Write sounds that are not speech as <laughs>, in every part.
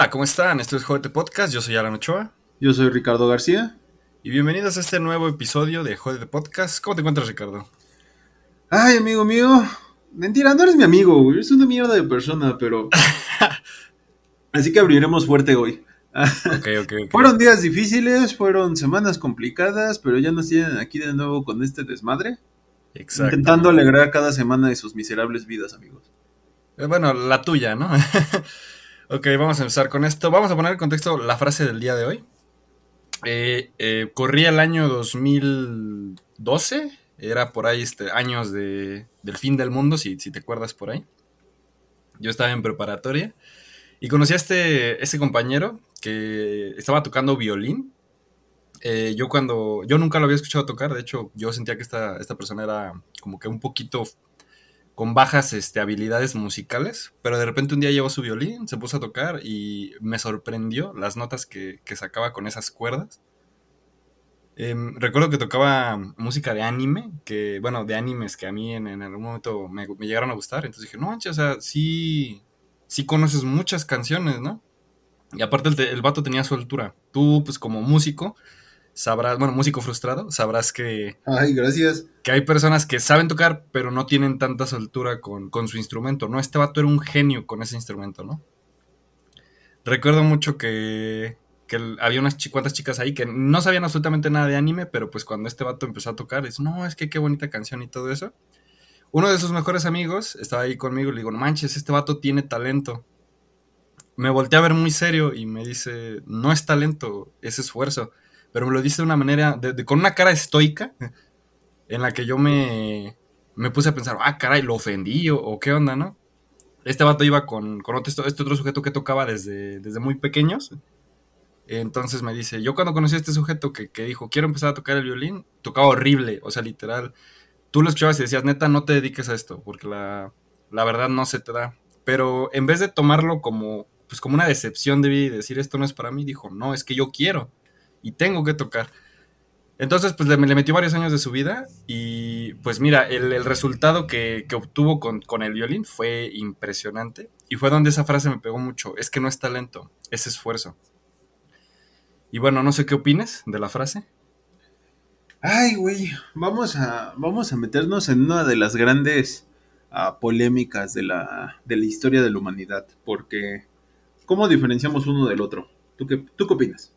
Hola, ¿cómo están? Esto es Jodete Podcast, yo soy Alan Ochoa. Yo soy Ricardo García. Y bienvenidos a este nuevo episodio de Jodete Podcast. ¿Cómo te encuentras, Ricardo? Ay, amigo mío. Mentira, no eres mi amigo, güey. Eres una mierda de persona, pero. <laughs> Así que abriremos fuerte hoy. ok, ok, ok. Fueron días difíciles, fueron semanas complicadas, pero ya nos tienen aquí de nuevo con este desmadre. Exacto. Intentando alegrar cada semana de sus miserables vidas, amigos. Eh, Bueno, la tuya, ¿no? <laughs> ok, vamos a empezar con esto. Vamos a poner en contexto la frase del día de hoy. Eh, eh, corría el año 2012. Era por ahí este, años de, del fin del mundo, si, si te acuerdas por ahí. Yo estaba en preparatoria y conocí a este, este compañero que estaba tocando violín. Eh, yo cuando, yo nunca lo había escuchado tocar, de hecho yo sentía que esta, esta persona era como que un poquito con bajas este, habilidades musicales, pero de repente un día llevó su violín, se puso a tocar y me sorprendió las notas que, que sacaba con esas cuerdas. Em, recuerdo que tocaba música de anime, que bueno, de animes que a mí en, en algún momento me, me llegaron a gustar, entonces dije, no manches, o sea, sí, sí conoces muchas canciones, ¿no? Y aparte el, el vato tenía su altura. Tú, pues como músico, sabrás, bueno, músico frustrado, sabrás que, Ay, gracias. que hay personas que saben tocar, pero no tienen tanta soltura con, con su instrumento, ¿no? Este vato era un genio con ese instrumento, ¿no? Recuerdo mucho que, que había unas cuantas chicas ahí que no sabían absolutamente nada de anime, pero pues cuando este vato empezó a tocar, dice, no, es que qué bonita canción y todo eso. Uno de sus mejores amigos estaba ahí conmigo y le digo, no manches, este vato tiene talento. Me volteé a ver muy serio y me dice, no es talento, es esfuerzo. Pero me lo dice de una manera, de- con una cara estoica, en la que yo me, me puse a pensar, ah, caray, lo ofendí o, o qué onda, ¿no? Este vato iba con, con otro, este otro sujeto que tocaba desde, desde muy pequeños. Entonces me dice, yo cuando conocí a este sujeto que, que dijo, quiero empezar a tocar el violín, tocaba horrible, o sea, literal. Tú lo escuchabas y decías, neta, no te dediques a esto, porque la, la verdad no se te da. Pero en vez de tomarlo como, pues como una decepción de vida y decir, esto no es para mí, dijo, no, es que yo quiero y tengo que tocar. Entonces, pues le, le metió varios años de su vida y pues mira, el, resultado que, obtuvo con, con el violín fue impresionante y fue donde esa frase me pegó mucho, es que no es talento, es esfuerzo. Y bueno, no sé qué opines de la frase. Ay, güey. Vamos a, vamos a meternos en una de las grandes ah, polémicas de la, de la historia de la humanidad. Porque, ¿cómo diferenciamos uno del otro? ¿Tú qué, tú qué opinas?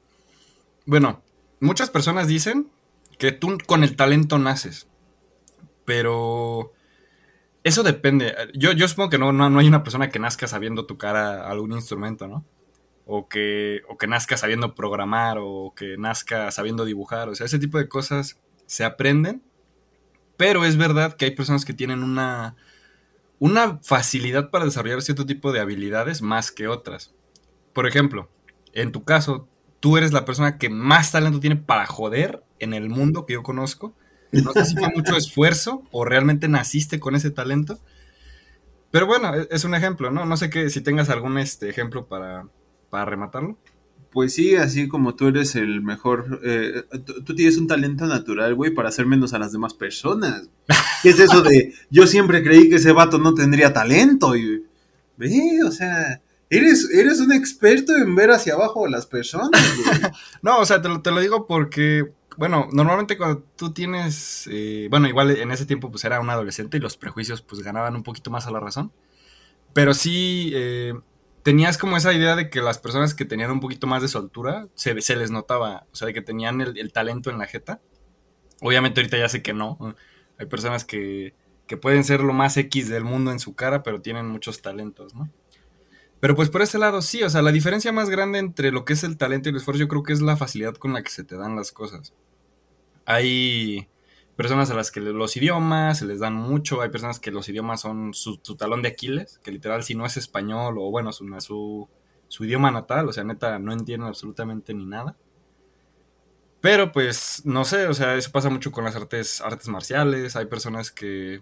Bueno, muchas personas dicen que tú con el talento naces, pero eso depende. Yo, yo supongo que no, no, no hay una persona que nazca sabiendo tocar algún instrumento, ¿no? O que, o que nazca sabiendo programar, o que nazca sabiendo dibujar. O sea, ese tipo de cosas se aprenden, pero es verdad que hay personas que tienen una, una facilidad para desarrollar cierto tipo de habilidades más que otras. Por ejemplo, en tu caso, tú eres la persona que más talento tiene para joder en el mundo que yo conozco. No sé si fue mucho esfuerzo o realmente naciste con ese talento. Pero bueno, e- es un ejemplo, ¿no? No sé qué, si tengas algún este, ejemplo para, para rematarlo. Pues sí, así como tú eres el mejor, eh, tú, tú tienes un talento natural, güey, para hacer menos a las demás personas. <laughs> ¿Qué es eso de, yo siempre creí que ese vato no tendría talento? Y, ve, o sea, eres, eres un experto en ver hacia abajo las personas. <laughs> No, o sea, te lo, te lo digo porque, bueno, normalmente cuando tú tienes, eh, bueno, igual en ese tiempo pues era un adolescente y los prejuicios pues ganaban un poquito más a la razón. Pero sí, eh, tenías como esa idea de que las personas que tenían un poquito más de soltura, se, se les notaba, o sea, de que tenían el, talento en la jeta. Obviamente ahorita ya sé que no. ¿no? Hay personas que, que pueden ser lo más X del mundo en su cara, pero tienen muchos talentos, ¿no? Pero pues por ese lado sí, o sea, la diferencia más grande entre lo que es el talento y el esfuerzo yo creo que es la facilidad con la que se te dan las cosas. Hay personas a las que los idiomas se les dan mucho, hay personas que los idiomas son su, talón de Aquiles, que literal si no es español o bueno, su, su, su idioma natal, o sea, neta, no entienden absolutamente ni nada. Pero pues, no sé, o sea, eso pasa mucho con las artes, artes marciales, hay personas que,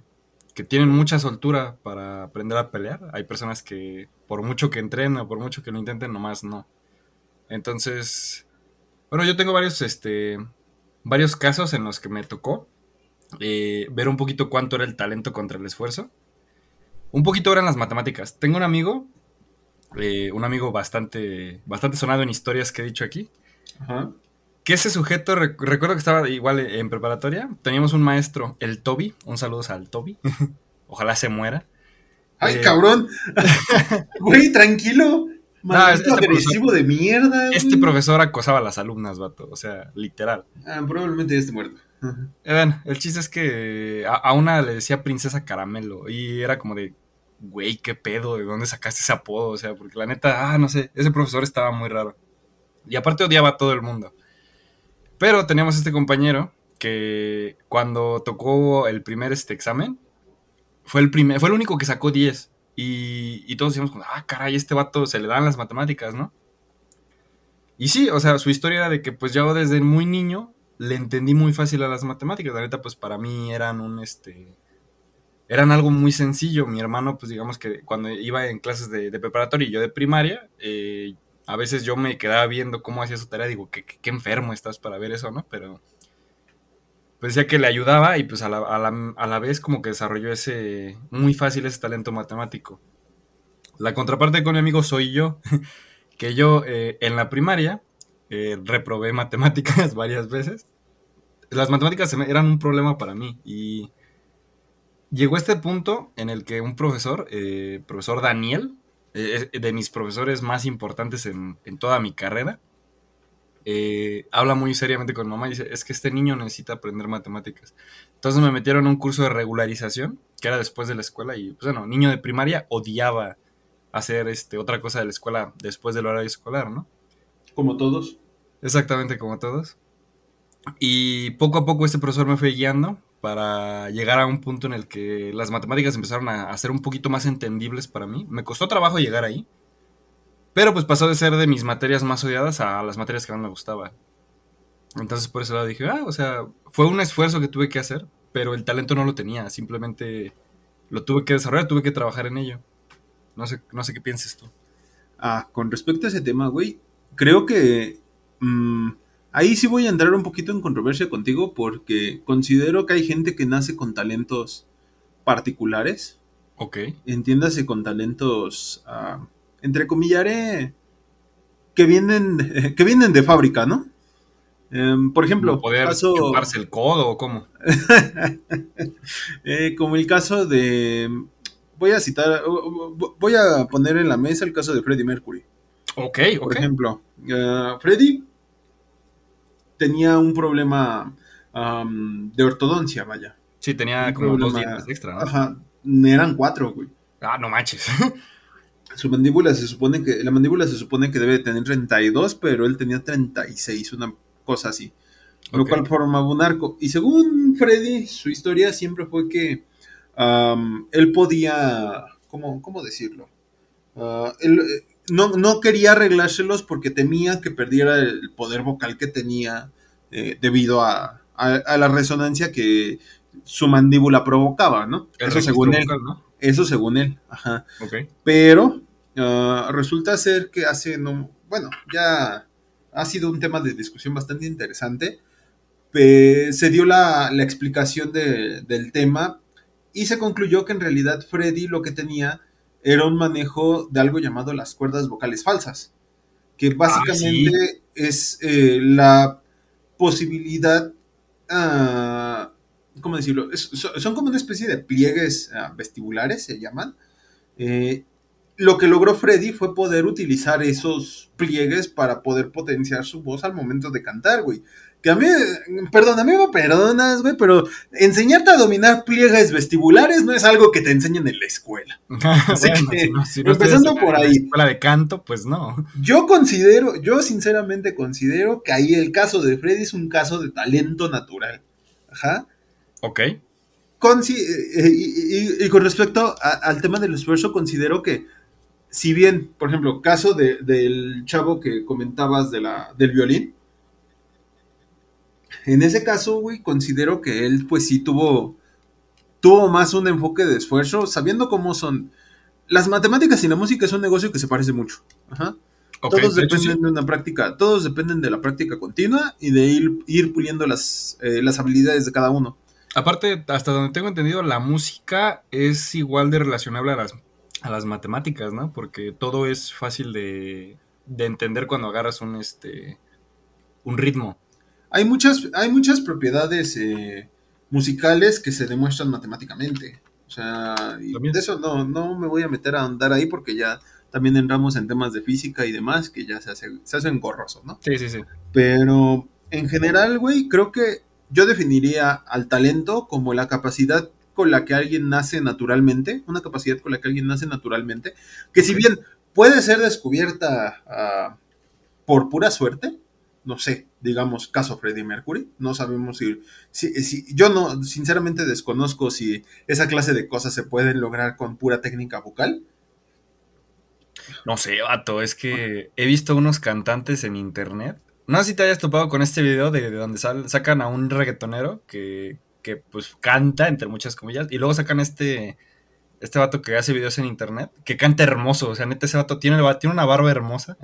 que tienen mucha soltura para aprender a pelear, hay personas que por mucho que entrenen o por mucho que lo intenten, nomás no. Entonces, bueno, yo tengo varios, este, varios casos en los que me tocó eh, ver un poquito cuánto era el talento contra el esfuerzo. Un poquito eran las matemáticas. Tengo un amigo eh, un amigo bastante, bastante sonado en historias que he dicho aquí. Ajá. Que ese sujeto, rec- recuerdo que estaba igual en preparatoria, teníamos un maestro, el Toby, un saludo al Toby, <laughs> ojalá se muera. Ay, Eh, cabrón. <laughs> Güey, tranquilo. Maldito este agresivo de mierda. güey. Este profesor acosaba a las alumnas, vato, o sea, literal. Ah, probablemente ya esté muerto. Eh, bueno, el chiste es que a, a una le decía princesa caramelo y era como de, güey, qué pedo, ¿de dónde sacaste ese apodo? O sea, porque la neta, ah, no sé, ese profesor estaba muy raro. Y aparte odiaba a todo el mundo. Pero teníamos este compañero que cuando tocó el primer este examen, fue el, primer, fue el único que sacó 10. Y, todos decíamos, ah, caray, este vato se le dan las matemáticas, ¿no? Y sí, o sea, su historia era de que pues yo desde muy niño le entendí muy fácil a las matemáticas. La neta, pues para mí eran un, este, eran algo muy sencillo. Mi hermano, pues digamos que cuando iba en clases de, de preparatoria y yo de primaria, eh, a veces yo me quedaba viendo cómo hacía su tarea. Digo, qué, enfermo estás para ver eso, ¿no? Pero pues decía que le ayudaba y pues a la, a la- a la vez como que desarrolló ese, muy fácil ese talento matemático. La contraparte con mi amigo soy yo, <laughs> que yo eh, en la primaria eh, reprobé matemáticas <laughs> varias veces. Las matemáticas eran un problema para mí y llegó este punto en el que un profesor, eh, profesor Daniel, eh, de mis profesores más importantes en, en toda mi carrera, eh, habla muy seriamente con mamá y dice, es que este niño necesita aprender matemáticas. Entonces me metieron a un curso de regularización, que era después de la escuela, y pues bueno, niño de primaria odiaba hacer este, otra cosa de la escuela después del horario escolar, ¿no? Como todos. Exactamente como todos. Y poco a poco este profesor me fue guiando para llegar a un punto en el que las matemáticas empezaron a, a ser un poquito más entendibles para mí. Me costó trabajo llegar ahí, pero pues pasó de ser de mis materias más odiadas a las materias que más me gustaban. Entonces por eso lado dije, ah, o sea, fue un esfuerzo que tuve que hacer, pero el talento no lo tenía, simplemente lo tuve que desarrollar, tuve que trabajar en ello. No sé, no sé qué pienses tú. Ah, con respecto a ese tema, güey, creo que mm, ahí sí voy a entrar un poquito en controversia contigo porque considero que hay gente que nace con talentos particulares, Ok. entiéndase con talentos, ah, entre comillaré, que vienen, <laughs> que vienen de fábrica, ¿no? Em, por ejemplo, Como poder caso- el codo o cómo. <laughs> Eh, como el caso de. Voy a citar. Voy a poner en la mesa el caso de Freddie Mercury. Ok, Por ok. ejemplo, eh, Freddie tenía un problema am, de ortodoncia, vaya. Sí, tenía Un como dos dientes extra, ¿no? Ajá, eran cuatro, güey. Ah, no manches. <laughs> Su mandíbula se supone que. La mandíbula se supone que debe tener 32, pero él tenía 36, una cosa así. Lo Ok. cual formaba un arco. Y según Freddy, su historia siempre fue que él podía. ¿Cómo, cómo decirlo? Él eh, no, no quería arreglárselos porque temía que perdiera el poder vocal que tenía eh, debido a, a- a la resonancia que su mandíbula provocaba, ¿no? El Eso según él. vocal, ¿no? Eso según él. Ajá. Pero ah, resulta ser que hace no, bueno, ya ha sido un tema de discusión bastante interesante. Se dio la, la explicación de- del tema y se concluyó que en realidad Freddy lo que tenía era un manejo de algo llamado las cuerdas vocales falsas, que básicamente es eh, la posibilidad, ah, ¿cómo decirlo? Es- son como una especie de pliegues ah, vestibulares, se llaman. Eh, lo que logró Freddy fue poder utilizar esos pliegues para poder potenciar su voz al momento de cantar, güey. Que a mí, perdón, a mí me perdonas, güey, pero enseñarte a dominar pliegues vestibulares no es algo que te enseñen en la escuela. <laughs> Así que, si no, si no empezando por en la ahí. escuela de canto, pues no. Yo considero, yo sinceramente considero que ahí el caso de Freddy es un caso de talento natural. Ajá. Ok. Consi- eh, y, y- y con respecto a- al tema del esfuerzo, considero que, si bien, por ejemplo, caso de- del chavo que comentabas de la, del violín, en ese caso, güey, considero que él, pues sí tuvo, tuvo más un enfoque de esfuerzo, sabiendo cómo son. Las matemáticas y la música es un negocio que se parece mucho. Ajá. Todos de dependen sí. de una práctica, todos dependen de la práctica continua y de ir, ir puliendo las, eh, las habilidades de cada uno. Aparte, hasta donde tengo entendido, la música es igual de relacionable a las, a las matemáticas, ¿no? Porque todo es fácil de, de entender cuando agarras un, este, un ritmo. Hay muchas, hay muchas propiedades eh, musicales que se demuestran matemáticamente. O sea, y de eso no, no me voy a meter a andar ahí porque ya también entramos en temas de física y demás que ya se, hace, se hacen gorrosos, ¿no? Sí, sí, sí. Pero en general, güey, creo que yo definiría al talento como la capacidad con la que alguien nace naturalmente, una capacidad con la que alguien nace naturalmente, que si bien puede ser descubierta ah, por pura suerte, no sé, digamos, caso Freddie Mercury, no sabemos si, si, yo no, sinceramente desconozco si esa clase de cosas se pueden lograr con pura técnica vocal. No sé, vato, es que he visto unos cantantes en internet. No sé si te hayas topado con este video de, de donde sal- sacan a un reggaetonero que, que, pues canta, entre muchas comillas, y luego sacan este, este vato que hace videos en internet, que canta hermoso, o sea, neta, ese vato tiene, tiene una barba hermosa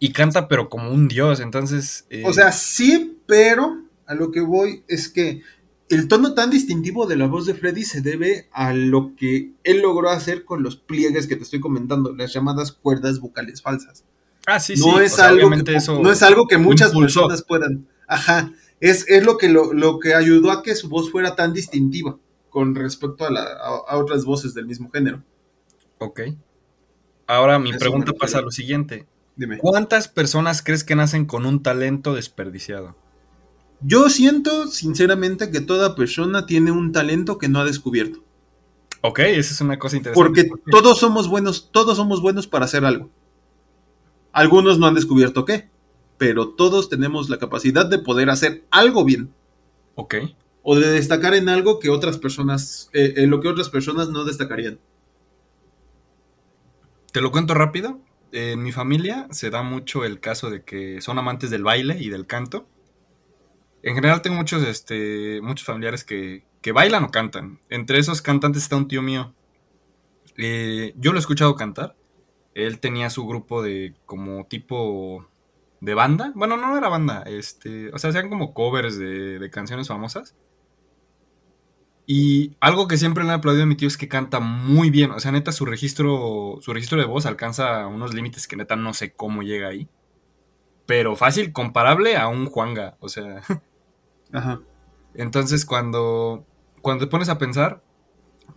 y canta pero como un dios, entonces... eh, O sea, sí, pero a lo que voy es que el tono tan distintivo de la voz de Freddy se debe a lo que él logró hacer con los pliegues que te estoy comentando, las llamadas cuerdas vocales falsas. ah, sí, no, sí, es o sea, algo que, eso no es algo que muchas impulsó. personas puedan. Ajá, es, es lo, que lo, lo que ayudó a que su voz fuera tan distintiva con respecto a, la, a, a otras voces del mismo género. Ok. Ahora mi Eso pregunta pasa a lo siguiente. Dime. ¿Cuántas personas crees que nacen con un talento desperdiciado? Yo siento, sinceramente, que toda persona tiene un talento que no ha descubierto. Ok, esa es una cosa interesante. Porque todos somos buenos, todos somos buenos para hacer algo. Algunos no han descubierto qué, pero todos tenemos la capacidad de poder hacer algo bien Ok. o de destacar en algo que otras personas, eh, en lo que otras personas no destacarían. Te lo cuento rápido. En mi familia se da mucho el caso de que son amantes del baile y del canto. En general tengo muchos, este, muchos familiares que, que bailan o cantan. Entre esos cantantes está un tío mío. Eh, yo lo he escuchado cantar. Él tenía su grupo de como tipo de banda. Bueno, no era banda. Este, o sea, hacían como covers de, de canciones famosas. Y algo que siempre le he aplaudido a mi tío es que canta muy bien. O sea, neta, su registro, su registro de voz alcanza unos límites que neta no sé cómo llega ahí. Pero fácil, comparable a un Juanga. O sea, <laughs> Ajá. entonces cuando, cuando te pones a pensar,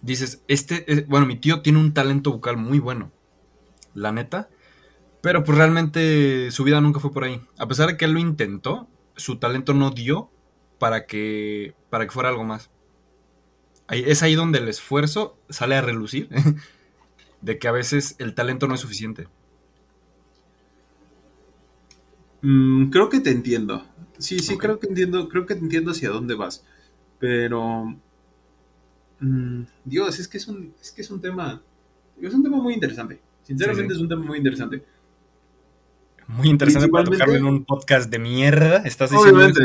dices, este, eh, bueno, mi tío tiene un talento vocal muy bueno. La neta. Pero pues realmente su vida nunca fue por ahí. A pesar de que él lo intentó, su talento no dio para que, para que fuera algo más. Es ahí donde el esfuerzo sale a relucir. <laughs> de que a veces el talento no es suficiente. Mm, creo que te entiendo. Sí, sí, creo que entiendo, creo que te entiendo hacia dónde vas. Pero mm, Dios, es que es un, es que es un tema, es un tema muy interesante. Sinceramente Sí, sí. es un tema muy interesante. Muy interesante para tocarlo en un podcast de mierda. Estás diciendo eso?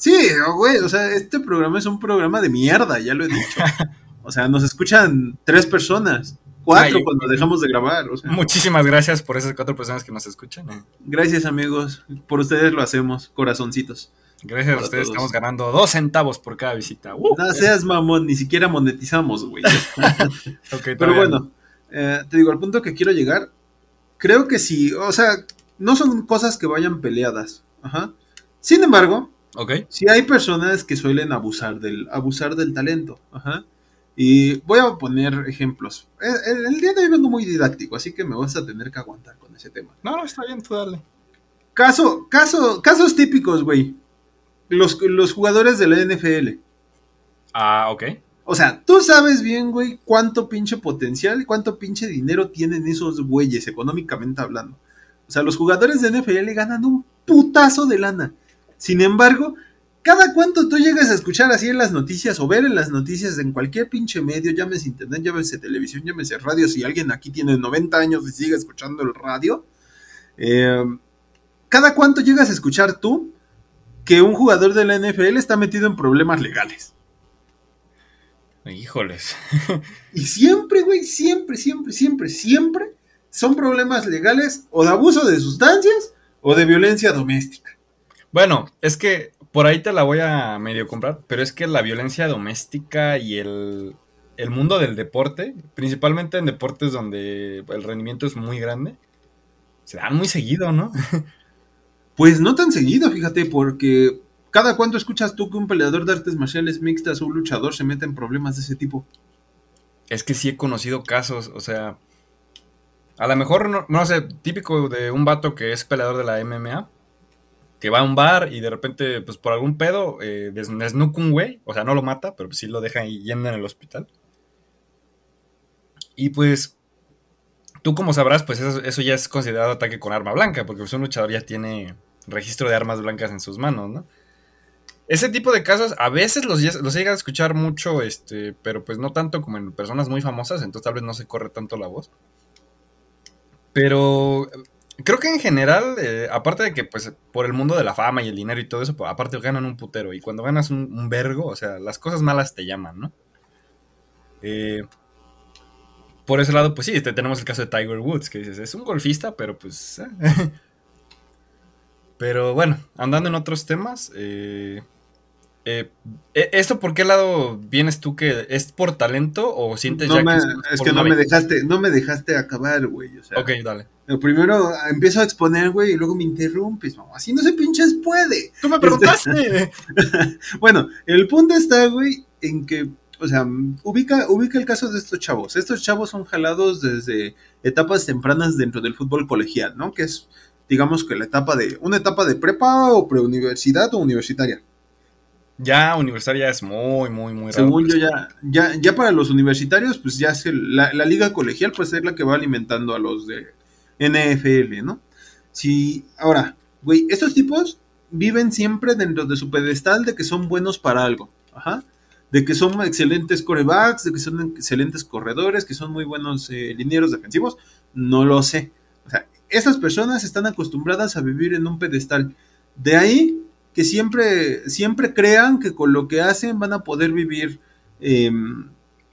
Sí, güey, o sea, este programa es un programa de mierda, ya lo he dicho. <laughs> O sea, nos escuchan tres personas, cuatro Ay, cuando dejamos de grabar. O sea, Muchísimas gracias por esas cuatro personas que nos escuchan. eh. gracias amigos, por ustedes lo hacemos, corazoncitos. Gracias a ustedes todos. estamos ganando dos centavos por cada visita. Uh, No seas mamón, ni siquiera monetizamos, güey. <laughs> <laughs> ok, está Pero bueno, eh, te digo, al punto que quiero llegar, creo que sí, o sea, no son cosas que vayan peleadas. Ajá. Sin embargo, Ok, sí hay personas que suelen abusar del, abusar del talento. Ajá. Y voy a poner ejemplos. El, el- el día de hoy vengo muy didáctico, así que me vas a tener que aguantar con ese tema. no, no, está bien, tú dale. Caso, caso, casos típicos, güey. Los, los jugadores de la NFL. Ah, ok. O sea, tú sabes bien, güey, cuánto pinche potencial, cuánto pinche dinero tienen esos güeyes, económicamente hablando. O sea, los jugadores de NFL ganan un putazo de lana. Sin embargo, cada cuánto tú llegas a escuchar así en las noticias o ver en las noticias en cualquier pinche medio, llámese internet, llámese televisión, llámese radio, si alguien aquí tiene 90 años y sigue escuchando el radio, eh, cada cuánto llegas a escuchar tú que un jugador de la NFL está metido en problemas legales. Híjoles. <laughs> Y siempre, güey, siempre, siempre, siempre, siempre son problemas legales o de abuso de sustancias o de violencia doméstica. Bueno, es que por ahí te la voy a medio comprar, pero es que la violencia doméstica y el, el mundo del deporte, principalmente en deportes donde el rendimiento es muy grande, se dan muy seguido, ¿no? <laughs> Pues no tan seguido, fíjate, porque cada cuánto escuchas tú que un peleador de artes marciales mixtas o un luchador se mete en problemas de ese tipo. Es que sí he conocido casos, o sea, a lo mejor, no, sé, típico de un vato que es peleador de la MMA, que va a un bar y de repente, pues por algún pedo, eh, un güey, o sea, no lo mata, pero sí lo deja yendo en el hospital. Y pues, tú como sabrás, pues eso, ya es considerado ataque con arma blanca, porque pues, un luchador ya tiene registro de armas blancas en sus manos, ¿no? Ese tipo de casos a veces los, los llega a escuchar mucho, este, pero pues no tanto como en personas muy famosas, entonces tal vez no se corre tanto la voz. Pero creo que en general, eh, aparte de que pues por el mundo de la fama y el dinero y todo eso, pues, aparte ganan un putero. Y cuando ganas un, vergo, o sea, las cosas malas te llaman, ¿no? Eh, por ese lado, pues sí, este, tenemos el caso de Tiger Woods, que dices, es un golfista, pero pues... Eh. <laughs> pero bueno, andando en otros temas, eh, eh, ¿Esto por qué lado vienes tú que es por talento o sientes ya que es, que no me dejaste, no me dejaste acabar, güey. O sea, ok, dale. Primero empiezo a exponer, güey, y luego me interrumpes, mamá. Así no se pinches puede. Tú me preguntaste. <laughs> bueno, el punto está, güey, en que, o sea, ubica, ubica el caso de estos chavos. Estos chavos son jalados desde etapas tempranas dentro del fútbol colegial, ¿no? Que es, digamos que la etapa de, una etapa de prepa o preuniversidad o universitaria. Ya universitaria es muy, muy, muy raro. Según yo, ya, ya, ya para los universitarios, pues ya es la, liga colegial, pues es la que va alimentando a los de NFL, ¿no? Si, ahora, güey, estos tipos viven siempre dentro de su pedestal de que son buenos para algo, ajá. De que son excelentes corebacks, de que son excelentes corredores, que son muy buenos eh, linieros defensivos, no lo sé. O sea, esas personas están acostumbradas a vivir en un pedestal. De ahí que siempre, siempre crean que con lo que hacen van a poder vivir, eh,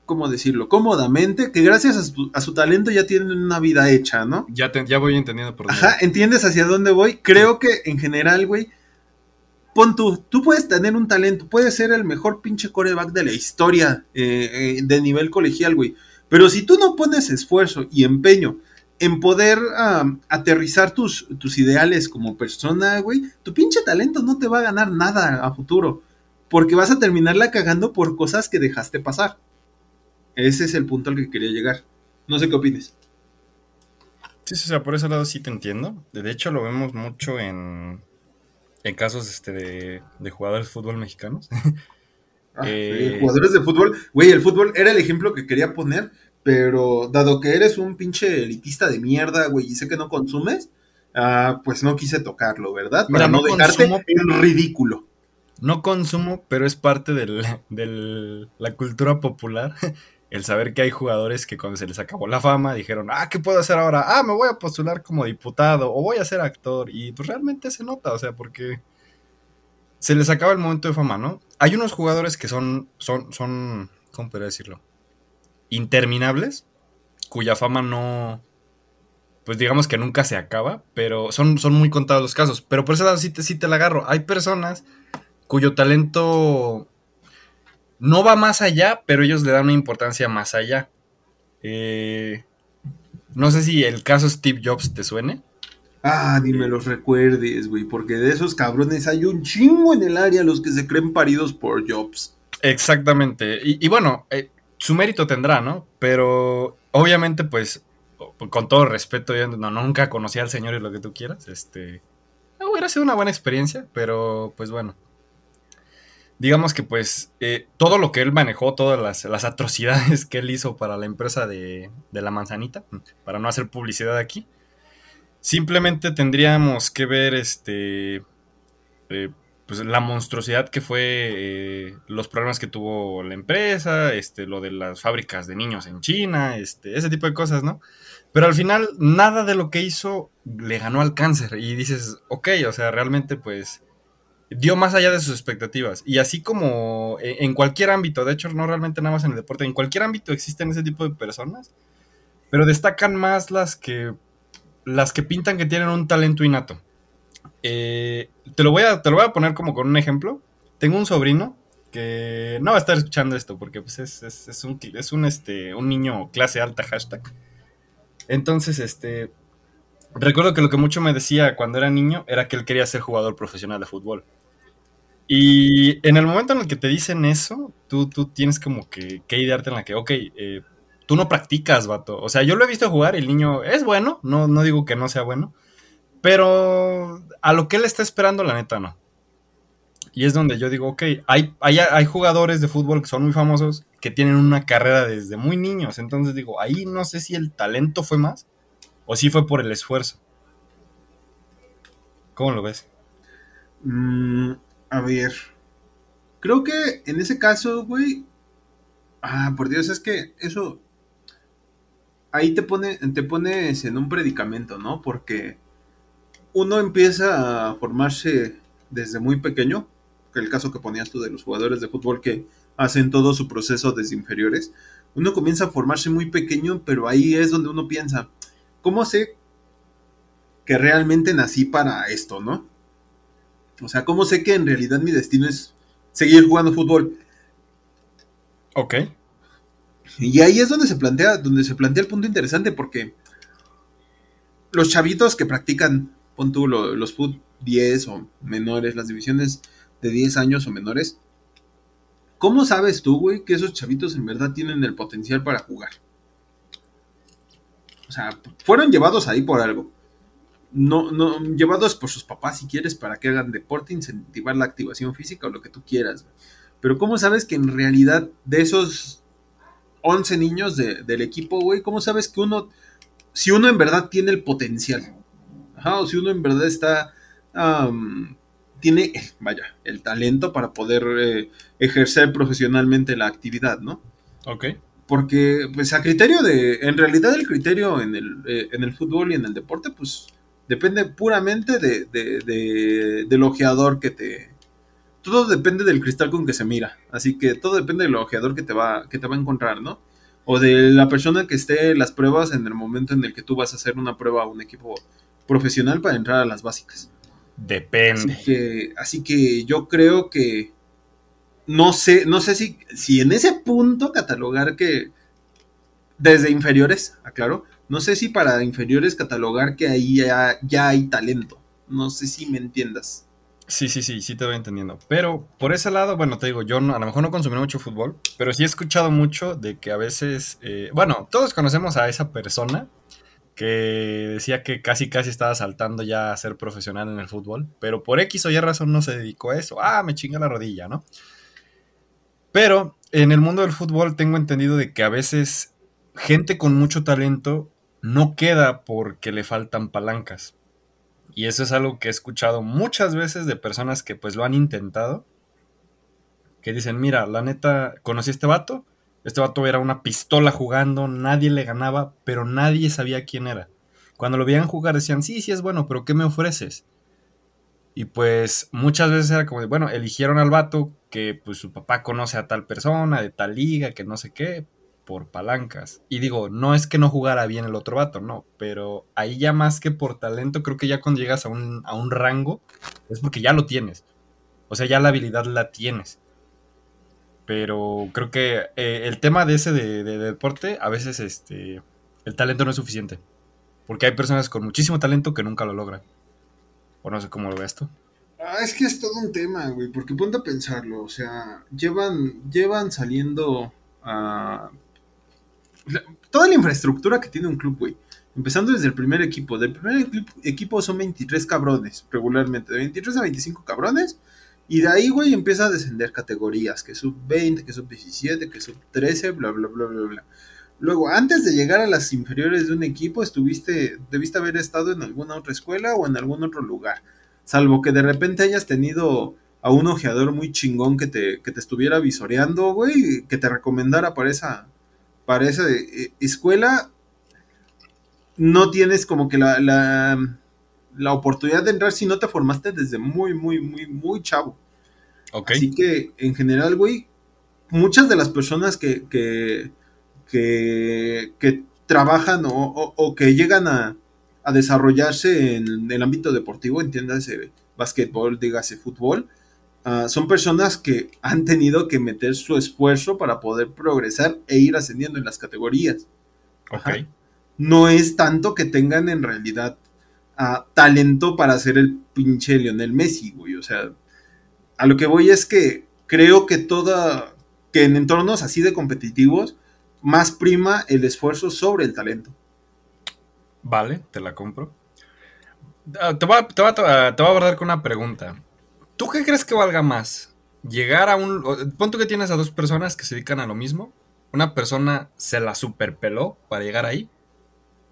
¿cómo decirlo? Cómodamente, que gracias a su, talento ya tienen una vida hecha, ¿no? Ya, ya voy entendiendo por dónde. Ajá, ¿entiendes hacia dónde voy? Creo que en general, güey, pon tú, tú puedes tener un talento, puedes ser el mejor pinche coreback de la historia eh, eh, de nivel colegial, güey. Pero si tú no pones esfuerzo y empeño en poder aterrizar tus, tus ideales como persona, güey, tu pinche talento no te va a ganar nada a futuro. Porque vas a terminarla cagando por cosas que dejaste pasar. Ese es el punto al que quería llegar. No sé qué opines. Sí, o sea, por ese lado sí te entiendo. De hecho, lo vemos mucho en, en casos este, de, de jugadores de fútbol mexicanos. <laughs> Ah, eh, jugadores de fútbol. Güey, el fútbol era el ejemplo que quería poner pero dado que eres un pinche elitista de mierda, güey, y sé que no consumes, ah, pues no quise tocarlo, ¿verdad? Para no, dejarte en ridículo. No consumo, pero es parte de la cultura popular. <laughs> El saber que hay jugadores que cuando se les acabó la fama dijeron, ah, ¿qué puedo hacer ahora? Ah, me voy a postular como diputado o voy a ser actor. Y pues realmente se nota, o sea, porque se les acaba el momento de fama, ¿no? Hay unos jugadores que son, son, son, ¿cómo podría decirlo? Interminables, cuya fama no, pues digamos que nunca se acaba, pero son, son muy contados los casos. Pero por eso lado sí te, sí te la agarro. Hay personas cuyo talento no va más allá, pero ellos le dan una importancia más allá. Eh, no sé si el caso Steve Jobs te suene. Ah, ni me los recuerdes, güey, porque de esos cabrones hay un chingo en el área los que se creen paridos por Jobs. Exactamente. Y, y bueno, eh, su mérito tendrá, ¿no? Pero obviamente, pues, con todo respeto, yo no, nunca conocí al Señor y lo que tú quieras. Este, hubiera sido una buena experiencia, pero pues bueno. Digamos que pues eh, todo lo que él manejó, todas las, atrocidades que él hizo para la empresa de, de, la manzanita, para no hacer publicidad aquí, simplemente tendríamos que ver este... Eh, pues la monstruosidad que fue eh, los problemas que tuvo la empresa, este, lo de las fábricas de niños en China, este, ese tipo de cosas, ¿no? Pero al final nada de lo que hizo le ganó al cáncer y dices, ok, o sea, realmente pues dio más allá de sus expectativas. Y así como e, en cualquier ámbito, de hecho no realmente nada más en el deporte, en cualquier ámbito existen ese tipo de personas, pero destacan más las que las que pintan que tienen un talento innato. Eh, te, lo voy a, te lo voy a poner como con un ejemplo. Tengo un sobrino que no va a estar escuchando esto porque pues es, es, un, es un, este, un niño clase alta hashtag. Entonces, este, recuerdo que lo que mucho me decía cuando era niño era que él quería ser jugador profesional de fútbol. Y en el momento en el que te dicen eso, tú, tú tienes como que, que idearte en la que, ok, eh, tú no practicas, vato. O sea, yo lo he visto jugar y el niño es bueno, no, no digo que no sea bueno, pero a lo que él está esperando, la neta, no. Y es donde yo digo, ok, hay, hay, hay, jugadores de fútbol que son muy famosos que tienen una carrera desde muy niños. Entonces digo, ahí no sé si el talento fue más o si fue por el esfuerzo. ¿Cómo lo ves? Mm, a ver. Creo que en ese caso, güey. Ah, por Dios, es que eso. Ahí te, pone, te pones en un predicamento, ¿no? Porque uno empieza a formarse desde muy pequeño el caso que ponías tú de los jugadores de fútbol que hacen todo su proceso desde inferiores, uno comienza a formarse muy pequeño, pero ahí es donde uno piensa, ¿cómo sé que realmente nací para esto, no? O sea, ¿cómo sé que en realidad mi destino es seguir jugando fútbol? Ok. Y ahí es donde se plantea, donde se plantea el punto interesante, porque los chavitos que practican, pon tú los fútbol 10 o menores, las divisiones de 10 años o menores, ¿cómo sabes tú, güey, que esos chavitos en verdad tienen el potencial para jugar? O sea, fueron llevados ahí por algo. No, no, llevados por sus papás si quieres para que hagan deporte, incentivar la activación física o lo que tú quieras. Pero ¿cómo sabes que en realidad de esos 11 niños del equipo, güey, ¿cómo sabes que uno, si uno en verdad tiene el potencial? Ajá, o si uno en verdad está tiene, vaya, el talento para poder eh, ejercer profesionalmente la actividad, ¿no? Ok. Porque, pues, a criterio de, en realidad el criterio en el, eh, en el fútbol y en el deporte, pues, depende puramente de, de, del ojeador que te... Todo depende del cristal con que se mira, así que todo depende del ojeador que te va, que te va a encontrar, ¿no? O de la persona que esté en las pruebas en el momento en el que tú vas a hacer una prueba a un equipo profesional para entrar a las básicas. Depende. Así que, así que yo creo que no sé, no sé si, si en ese punto catalogar que desde inferiores, aclaro, no sé si para inferiores catalogar que ahí ya, ya hay talento. No sé si me entiendas. Sí, sí, sí, sí te voy entendiendo. Pero por ese lado, bueno, te digo, yo no, a lo mejor no consumí mucho fútbol, pero sí he escuchado mucho de que a veces, eh, bueno, todos conocemos a esa persona que decía que casi casi estaba saltando ya a ser profesional en el fútbol, pero por X o Y razón no se dedicó a eso. Ah, me chinga la rodilla, ¿no? Pero en el mundo del fútbol tengo entendido de que a veces gente con mucho talento no queda porque le faltan palancas. Y eso es algo que he escuchado muchas veces de personas que pues lo han intentado. Que dicen, mira, la neta, conocí a este vato, este vato era una pistola jugando, nadie le ganaba, pero nadie sabía quién era. Cuando lo veían jugar decían, sí, sí es bueno, pero ¿qué me ofreces? Y pues muchas veces era como de, bueno, eligieron al vato que pues su papá conoce a tal persona, de tal liga, que no sé qué, por palancas. Y digo, no es que no jugara bien el otro vato, no, pero ahí ya más que por talento, creo que ya cuando llegas a un, a un rango, es porque ya lo tienes. O sea, ya la habilidad la tienes. Pero creo que eh, el tema de ese de, deporte, a veces este, el talento no es suficiente. Porque hay personas con muchísimo talento que nunca lo logran. O no sé cómo lo ves tú. Ah, es que es todo un tema, güey, porque ponte a pensarlo, o sea, llevan, llevan saliendo a... toda la infraestructura que tiene un club, güey. Empezando desde el primer equipo. Del primer equipo son 23 cabrones, regularmente. De 23 a 25 cabrones. Y de ahí, güey, empieza a descender categorías, que sub 20, que sub 17, que sub 13, bla, bla, bla, bla, bla. Luego, antes de llegar a las inferiores de un equipo, estuviste, debiste haber estado en alguna otra escuela o en algún otro lugar. Salvo que de repente hayas tenido a un ojeador muy chingón que te, que te estuviera visoreando, güey, que te recomendara para esa, para esa eh, escuela. No tienes como que la, la la oportunidad de entrar si no te formaste desde muy, muy, muy, muy chavo. Así que, en general, güey, muchas de las personas que, que, que, trabajan o, que llegan a, desarrollarse en, el ámbito deportivo, entiéndase básquetbol, dígase fútbol, ah, son personas que han tenido que meter su esfuerzo para poder progresar e ir ascendiendo en las categorías. No es tanto que tengan en realidad ah, talento para ser el pinche Lionel Messi, güey. O sea, a lo que voy es que creo que toda, que en entornos así de competitivos, más prima el esfuerzo sobre el talento. Vale, te la compro. Ah, Te voy, a, te voy a- te voy a abordar con una pregunta. ¿Tú qué crees que valga más? Llegar a un... o- Pon tú que tienes a dos personas que se dedican a lo mismo. Una persona se la superpeló para llegar ahí.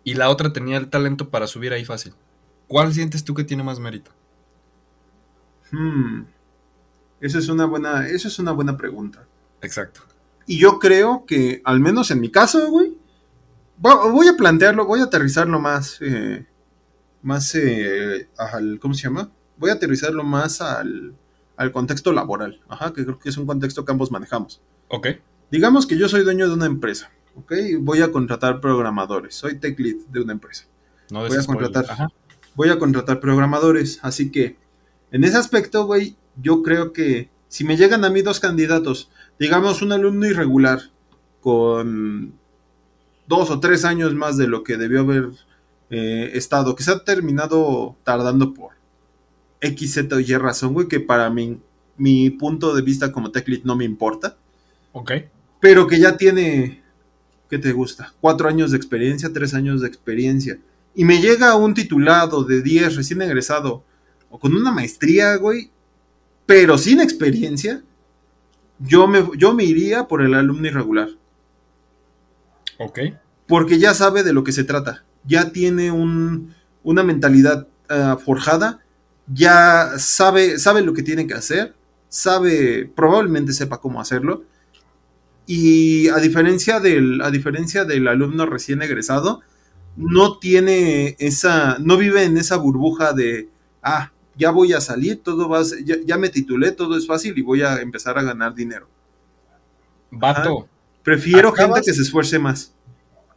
Y la otra tenía el talento para subir ahí fácil. ¿Cuál sientes tú que tiene más mérito? Hmm. Eso es una buena, es una buena pregunta. Exacto. Y yo creo que, al menos en mi caso, güey, voy a plantearlo, voy a aterrizarlo más, eh, más eh, al, ¿cómo se llama? Voy a aterrizarlo más al, al contexto laboral, ajá, que creo que es un contexto que ambos manejamos. Ok. Digamos que yo soy dueño de una empresa, ¿ok? Voy a contratar programadores, soy tech lead de una empresa. No Voy a contratar. Ajá. Voy a contratar programadores, así que en ese aspecto, güey, yo creo que si me llegan a mí dos candidatos, digamos un alumno irregular con dos o tres años más de lo que debió haber eh, estado, que se ha terminado tardando por X, Z o Y razón, güey, que para mí, mi punto de vista como tech lead no me importa, Ok. pero que ya tiene, ¿qué te gusta? Cuatro años de experiencia, tres años de experiencia. Y me llega un titulado de 10 recién egresado o con una maestría, güey, pero sin experiencia, yo me, yo me iría por el alumno irregular. Ok. Porque ya sabe de lo que se trata. Ya tiene un- una mentalidad ah, forjada. Ya sabe, sabe lo que tiene que hacer. Sabe, probablemente sepa cómo hacerlo. Y a diferencia del, a diferencia del alumno recién egresado, no tiene esa, no vive en esa burbuja de, ah, ya voy a salir, todo va a ser- ya, ya me titulé, todo es fácil y voy a empezar a ganar dinero. Vato. Prefiero Acabas- gente que se esfuerce más.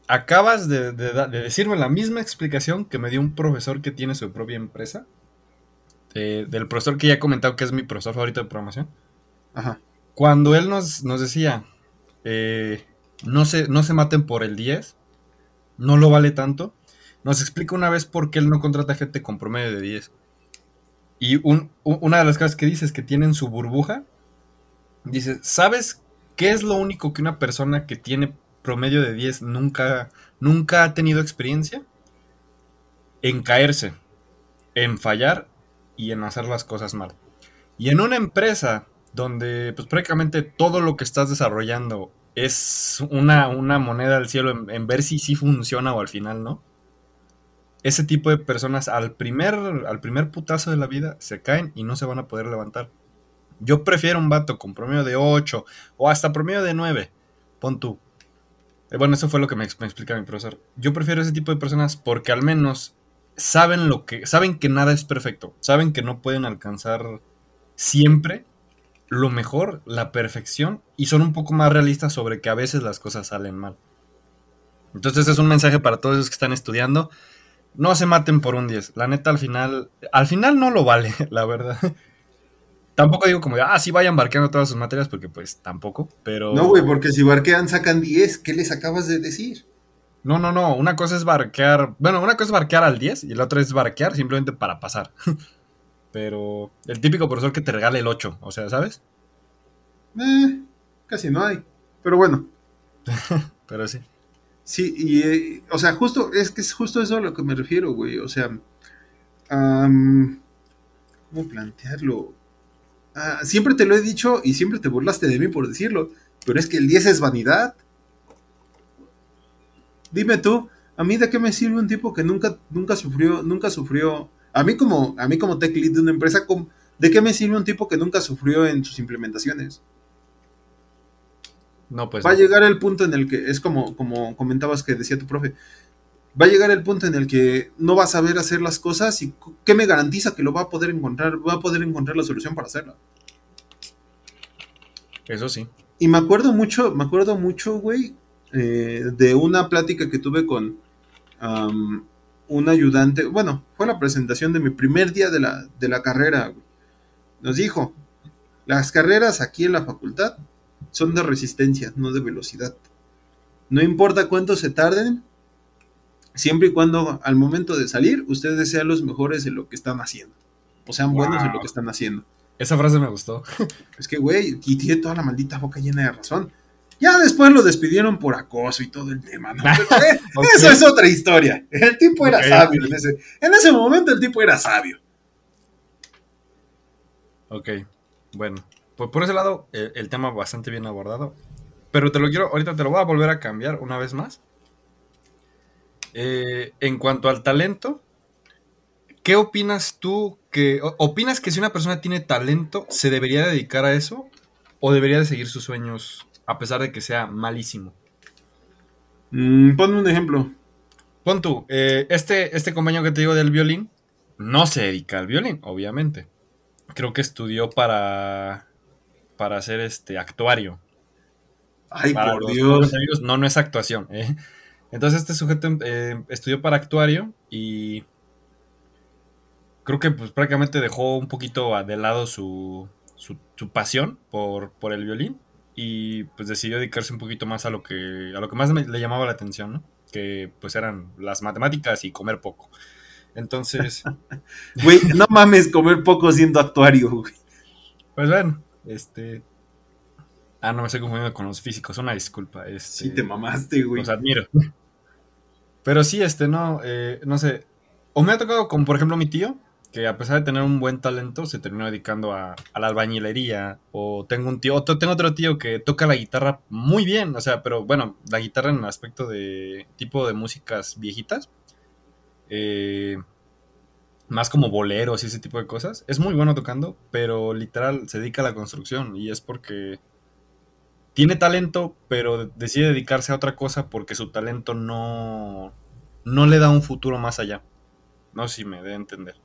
Acabas de, de da- de decirme la misma explicación que me dio un profesor que tiene su propia empresa. de- del profesor que ya he comentado que es mi profesor favorito de programación. Ajá. Cuando él nos, nos decía, eh, no, se, no se maten por el 10, no lo vale tanto, nos explica una vez por qué él no contrata gente con promedio de 10. Y una de las cosas que dice es que tienen su burbuja. Dice, ¿sabes qué es lo único que una persona que tiene promedio de 10 nunca, nunca ha tenido experiencia? En caerse, en fallar y en hacer las cosas mal. Y en una empresa donde pues prácticamente todo lo que estás desarrollando es una, una moneda del cielo en, ver si sí funciona o al final no. Ese tipo de personas al primer, al primer putazo de la vida se caen y no se van a poder levantar. Yo prefiero un vato con promedio de 8 o hasta promedio de 9. Pon tú. Eh, bueno, eso fue lo que me, me explica mi profesor. Yo prefiero ese tipo de personas porque al menos saben lo que saben que nada es perfecto, saben que no pueden alcanzar siempre lo mejor, la perfección y son un poco más realistas sobre que a veces las cosas salen mal. Entonces es un mensaje para todos los que están estudiando. No se maten por un 10. La neta al final al final no lo vale, <laughs> la verdad. Tampoco digo como ah, sí vayan barqueando todas sus materias porque pues tampoco, pero No, güey, porque si barquean sacan 10, ¿qué les acabas de decir? No, no, no. Una cosa es barquear. Bueno, una cosa es barquear al 10 y la otra es barquear simplemente para pasar. <laughs> Pero el típico profesor que te regala el 8, o sea, ¿sabes? Eh, casi no hay. Pero bueno, <laughs> Pero sí. sí, y, eh, o sea, justo, es que es justo eso a lo que me refiero, güey. O sea, ¿cómo plantearlo? Ah, siempre te lo he dicho y siempre te burlaste de mí por decirlo, pero es que el 10 es vanidad. Dime tú, a mí de qué me sirve un tipo que nunca, nunca sufrió, nunca sufrió, a mí como, a mí como tech lead de una empresa, ¿de qué me sirve un tipo que nunca sufrió en sus implementaciones? No, pues. va a llegar el punto en el que, es como, como comentabas que decía tu profe, va a llegar el punto en el que no va a saber hacer las cosas y ¿qué me garantiza que lo va a poder encontrar? Va a poder encontrar la solución para hacerla. Eso sí. Y me acuerdo mucho, me acuerdo mucho, güey, eh, de una plática que tuve con un ayudante. Bueno, fue la presentación de mi primer día de la, de la carrera. güey. Nos dijo, Las carreras aquí en la facultad son de resistencia, no de velocidad. No importa cuánto se tarden, siempre y cuando al momento de salir ustedes sean los mejores en lo que están haciendo. O sean buenos en lo que están haciendo. Esa frase me gustó. Es que, güey, y tiene toda la maldita boca llena de razón. Ya después lo despidieron por acoso y todo el tema, ¿no? <laughs> Eh, eso es otra historia. El tipo era sabio. En ese, en ese momento el tipo era sabio. Ok, bueno. Pues por ese lado, el, el tema bastante bien abordado. Pero te lo quiero, ahorita te lo voy a volver a cambiar una vez más. Eh, en cuanto al talento, ¿qué opinas tú que opinas que si una persona tiene talento se debería dedicar a eso o debería de seguir sus sueños a pesar de que sea malísimo? Mm, ponme un ejemplo. Pon tú, eh, este, este compañero que te digo del violín no se dedica al violín, obviamente. Creo que estudió para para ser este actuario. Ay, por Dios. no, no es actuación. ¿eh? Entonces este sujeto eh, estudió para actuario y creo que pues prácticamente dejó un poquito de lado su, su, pasión por, por, el violín y pues decidió dedicarse un poquito más a lo que, a lo que más le llamaba la atención, ¿no? Que pues eran las matemáticas y comer poco. Entonces... <laughs> Güey, no mames comer poco siendo actuario, güey. Pues bueno, este... Ah, no me estoy confundiendo con los físicos, una disculpa. Este, sí, te mamaste, güey. Los admiro. Pero sí, este, no, eh, no sé. O me ha tocado como, por ejemplo, mi tío, que a pesar de tener un buen talento, se terminó dedicando a, la albañilería. O tengo un tío, otro, tengo otro tío que toca la guitarra muy bien, o sea, pero bueno, la guitarra en el aspecto de tipo de músicas viejitas. Eh, más como boleros y ese tipo de cosas. Es muy bueno tocando, pero literal se dedica a la construcción y es porque tiene talento, pero decide dedicarse a otra cosa porque su talento no, no le da un futuro más allá. No sé si me a entender.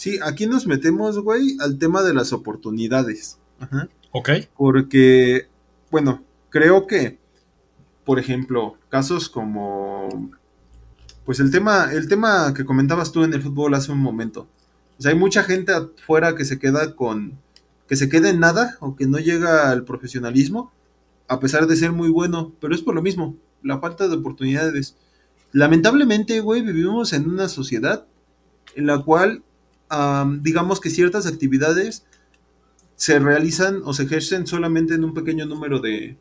Sí, aquí nos metemos, güey, al tema de las oportunidades. Ajá. Ok. Porque, bueno, creo que, por ejemplo, casos como, pues el tema, el tema que comentabas tú en el fútbol hace un momento. O sea, hay mucha gente afuera que se queda con, que se queda en nada o que no llega al profesionalismo a pesar de ser muy bueno, pero es por lo mismo, la falta de oportunidades. Lamentablemente, güey, vivimos en una sociedad en la cual, digamos que ciertas actividades se realizan o se ejercen solamente en un pequeño número de,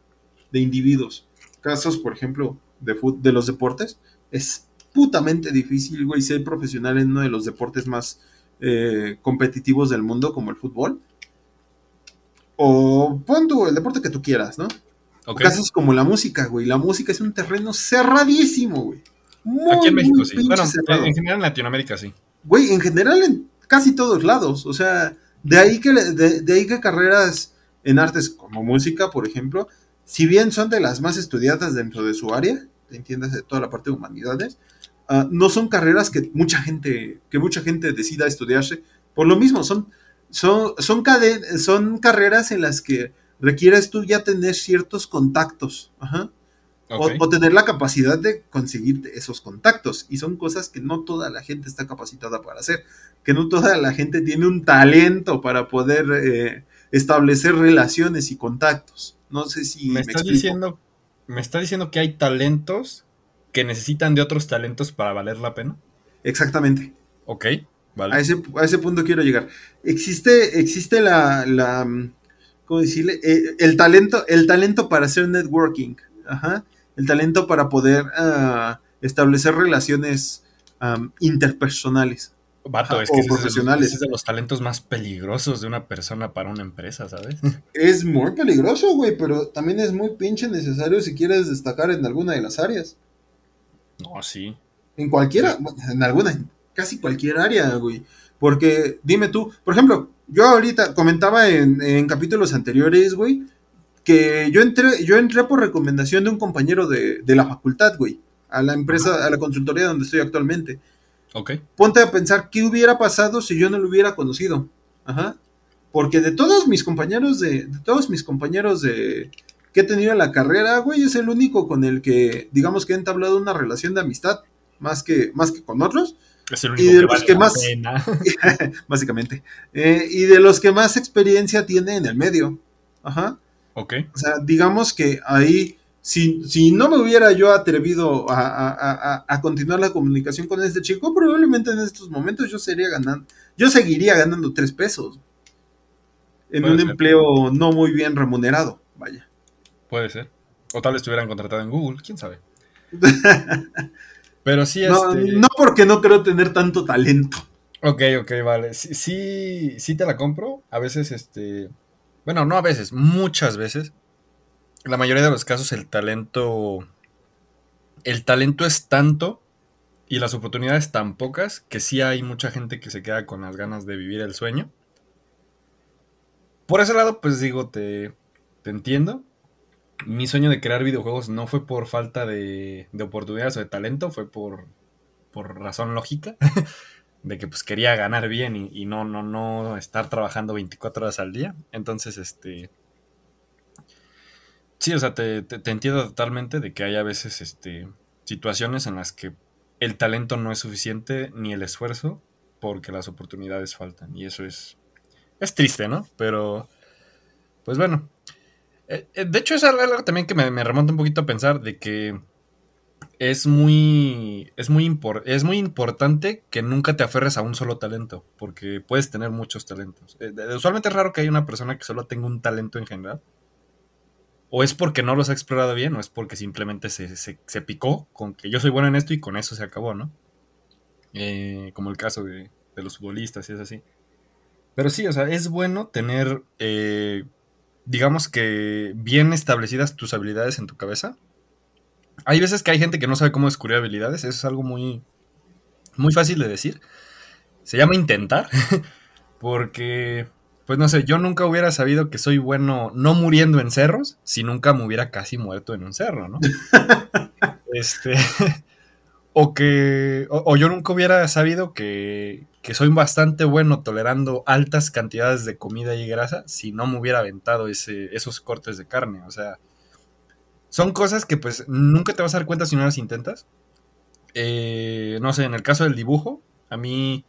individuos. Casos, por ejemplo, de, de los deportes, es putamente difícil, güey, ser profesional en uno de los deportes más eh, competitivos del mundo, como el fútbol. O pon tú el deporte que tú quieras, ¿no? Casos como la música, güey. La música es un terreno cerradísimo, güey. Aquí en México sí. Bueno, en general en Latinoamérica sí. Güey, en general en casi todos lados. O sea, de ahí que, de, ahí que carreras en artes como música, por ejemplo, si bien son de las más estudiadas dentro de su área, entiendas de toda la parte de humanidades, ah, no son carreras que mucha gente, que mucha gente decida estudiarse. Por lo mismo, son, son, son, son carreras en las que requieres tú ya tener ciertos contactos, ajá. O, tener la capacidad de conseguir esos contactos. Y son cosas que no toda la gente está capacitada para hacer. Que no toda la gente tiene un talento para poder eh, establecer relaciones y contactos. No sé si me, estás diciendo, me está diciendo que hay talentos que necesitan de otros talentos para valer la pena. Exactamente. Ok, vale. A ese, a ese punto quiero llegar. Existe, existe la, la ¿cómo decirle? Eh, el, talento, el talento para hacer networking, ajá, el talento para poder ah, establecer relaciones interpersonales. Vato, es que profesionales. Es, de los talentos más peligrosos de una persona para una empresa, ¿sabes? <laughs> Es muy peligroso, güey, pero también es muy pinche necesario si quieres destacar en alguna de las áreas. No, sí. En cualquiera, en alguna, en casi cualquier área, güey. Porque, dime tú, por ejemplo, yo ahorita comentaba en, capítulos anteriores, güey, que yo entré, yo entré por recomendación de un compañero de, la facultad, güey, a la empresa, a la consultoría donde estoy actualmente. Ok. Ponte a pensar qué hubiera pasado si yo no lo hubiera conocido. Ajá. Porque de todos mis compañeros de, de todos mis compañeros de que he tenido en la carrera, güey, es el único con el que, digamos que he entablado una relación de amistad, más que, más que con otros. Es el y único de que los vale que más, pena. <laughs> básicamente, Eh, y de los que más experiencia tiene en el medio. Ajá. Ok. O sea, digamos que ahí, si, si no me hubiera yo atrevido a, a- a- continuar la comunicación con este chico, probablemente en estos momentos yo sería ganando, yo seguiría ganando tres pesos en Puede un ser. empleo no muy bien remunerado, vaya. Puede ser. O tal vez estuvieran contratado en Google, quién sabe. <laughs> Pero sí, No, este. no porque no creo tener tanto talento. Ok, ok, vale. Sí, sí, sí te la compro. A veces, este. Bueno, no a veces, muchas veces. La mayoría de los casos, el talento. El talento es tanto y las oportunidades tan pocas que sí hay mucha gente que se queda con las ganas de vivir el sueño. Por ese lado, pues digo, te, te entiendo. Mi sueño de crear videojuegos no fue por falta de, de oportunidades o de talento, fue por, por razón lógica <laughs> de que pues quería ganar bien y, no, no, no estar trabajando 24 horas al día. Entonces, este... Sí, o sea, te, entiendo totalmente de que hay a veces este, situaciones en las que el talento no es suficiente ni el esfuerzo porque las oportunidades faltan. Y eso es, es triste, ¿no? Pero, pues bueno. Eh, eh, de hecho, es algo algo también que me, me remonta un poquito a pensar de que es muy, es muy, impor- es muy importante que nunca te aferres a un solo talento, porque puedes tener muchos talentos. Eh, usualmente es raro que haya una persona que solo tenga un talento en general. O es porque no los ha explorado bien, o es porque simplemente se, se- se picó con que yo soy bueno en esto y con eso se acabó, ¿no? Eh, como el caso de, de los futbolistas y es así. Pero sí, o sea, es bueno tener, eh, digamos que bien establecidas tus habilidades en tu cabeza. Hay veces que hay gente que no sabe cómo descubrir habilidades, eso es algo muy, muy fácil de decir. Se llama intentar, <laughs> porque, pues no sé, yo nunca hubiera sabido que soy bueno no muriendo en cerros si nunca me hubiera casi muerto en un cerro, ¿no? <laughs> este, o que, o, o yo nunca hubiera sabido que, que soy bastante bueno tolerando altas cantidades de comida y grasa si no me hubiera aventado ese, esos cortes de carne, o sea, son cosas que pues nunca te vas a dar cuenta si no las intentas. Eh, no sé, en el caso del dibujo, a mí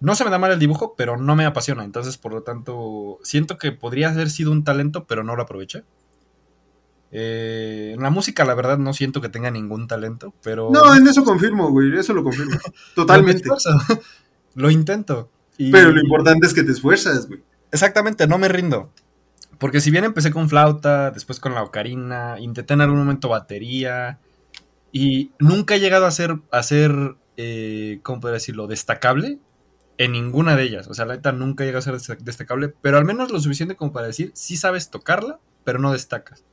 no se me da mal el dibujo, pero no me apasiona. Entonces, por lo tanto, siento que podría haber sido un talento, pero no lo aproveché. Eh, en la música, la verdad, no siento que tenga ningún talento, pero... No, en eso confirmo, güey, eso lo confirmo. <laughs> Totalmente. <laughs> Lo intento. Y- Pero lo importante es que te esfuerzas, güey. Exactamente, no me rindo. Porque si bien empecé con flauta, después con la ocarina, intenté en algún momento batería, y nunca he llegado a ser, a ser eh, ¿cómo podría decirlo?, destacable en ninguna de ellas. O sea, la neta nunca he llegado a ser desta- destacable, pero al menos lo suficiente como para decir, sí sabes tocarla, pero no destacas.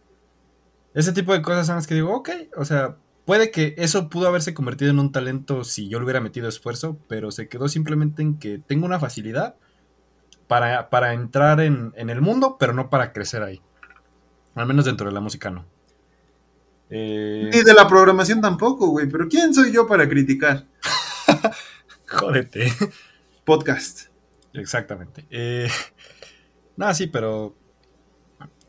Ese tipo de cosas son las que digo, ok, o sea, puede que eso pudo haberse convertido en un talento si yo le hubiera metido esfuerzo, pero se quedó simplemente en que tengo una facilidad para, para entrar en, en el mundo, pero no para crecer ahí. Al menos dentro de la música no. Eh, Ni de la programación tampoco, güey. Pero ¿quién soy yo para criticar? <laughs> jódete. Podcast. Exactamente. Eh, <laughs> nada, sí, pero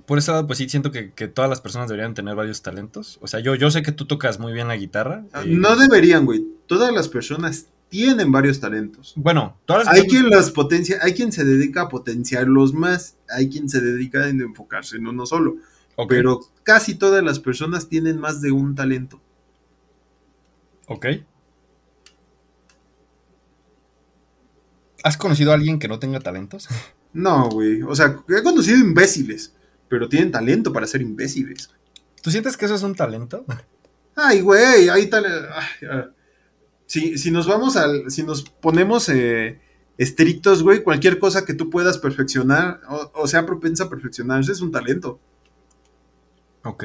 por ese lado, pues sí, siento que, que todas las personas deberían tener varios talentos. O sea, yo, yo sé que tú tocas muy bien la guitarra. eh, No deberían, güey. Todas las personas tienen varios talentos. Bueno, todas las Hay quien los potencia, hay quien se dedica a potenciarlos más, hay quien se dedica a enfocarse en uno solo. Pero casi todas las personas tienen más de un talento. ok. ¿Has conocido a alguien que no tenga talentos? <laughs> No, güey. O sea, he conocido imbéciles, pero tienen talento para ser imbéciles. ¿Tú sientes que eso es un talento? <laughs> Ay, güey, ahí tal. Si, si nos vamos al. Si nos ponemos eh, estrictos, güey, cualquier cosa que tú puedas perfeccionar, o, o sea, propensa a perfeccionarse, es un talento. Ok.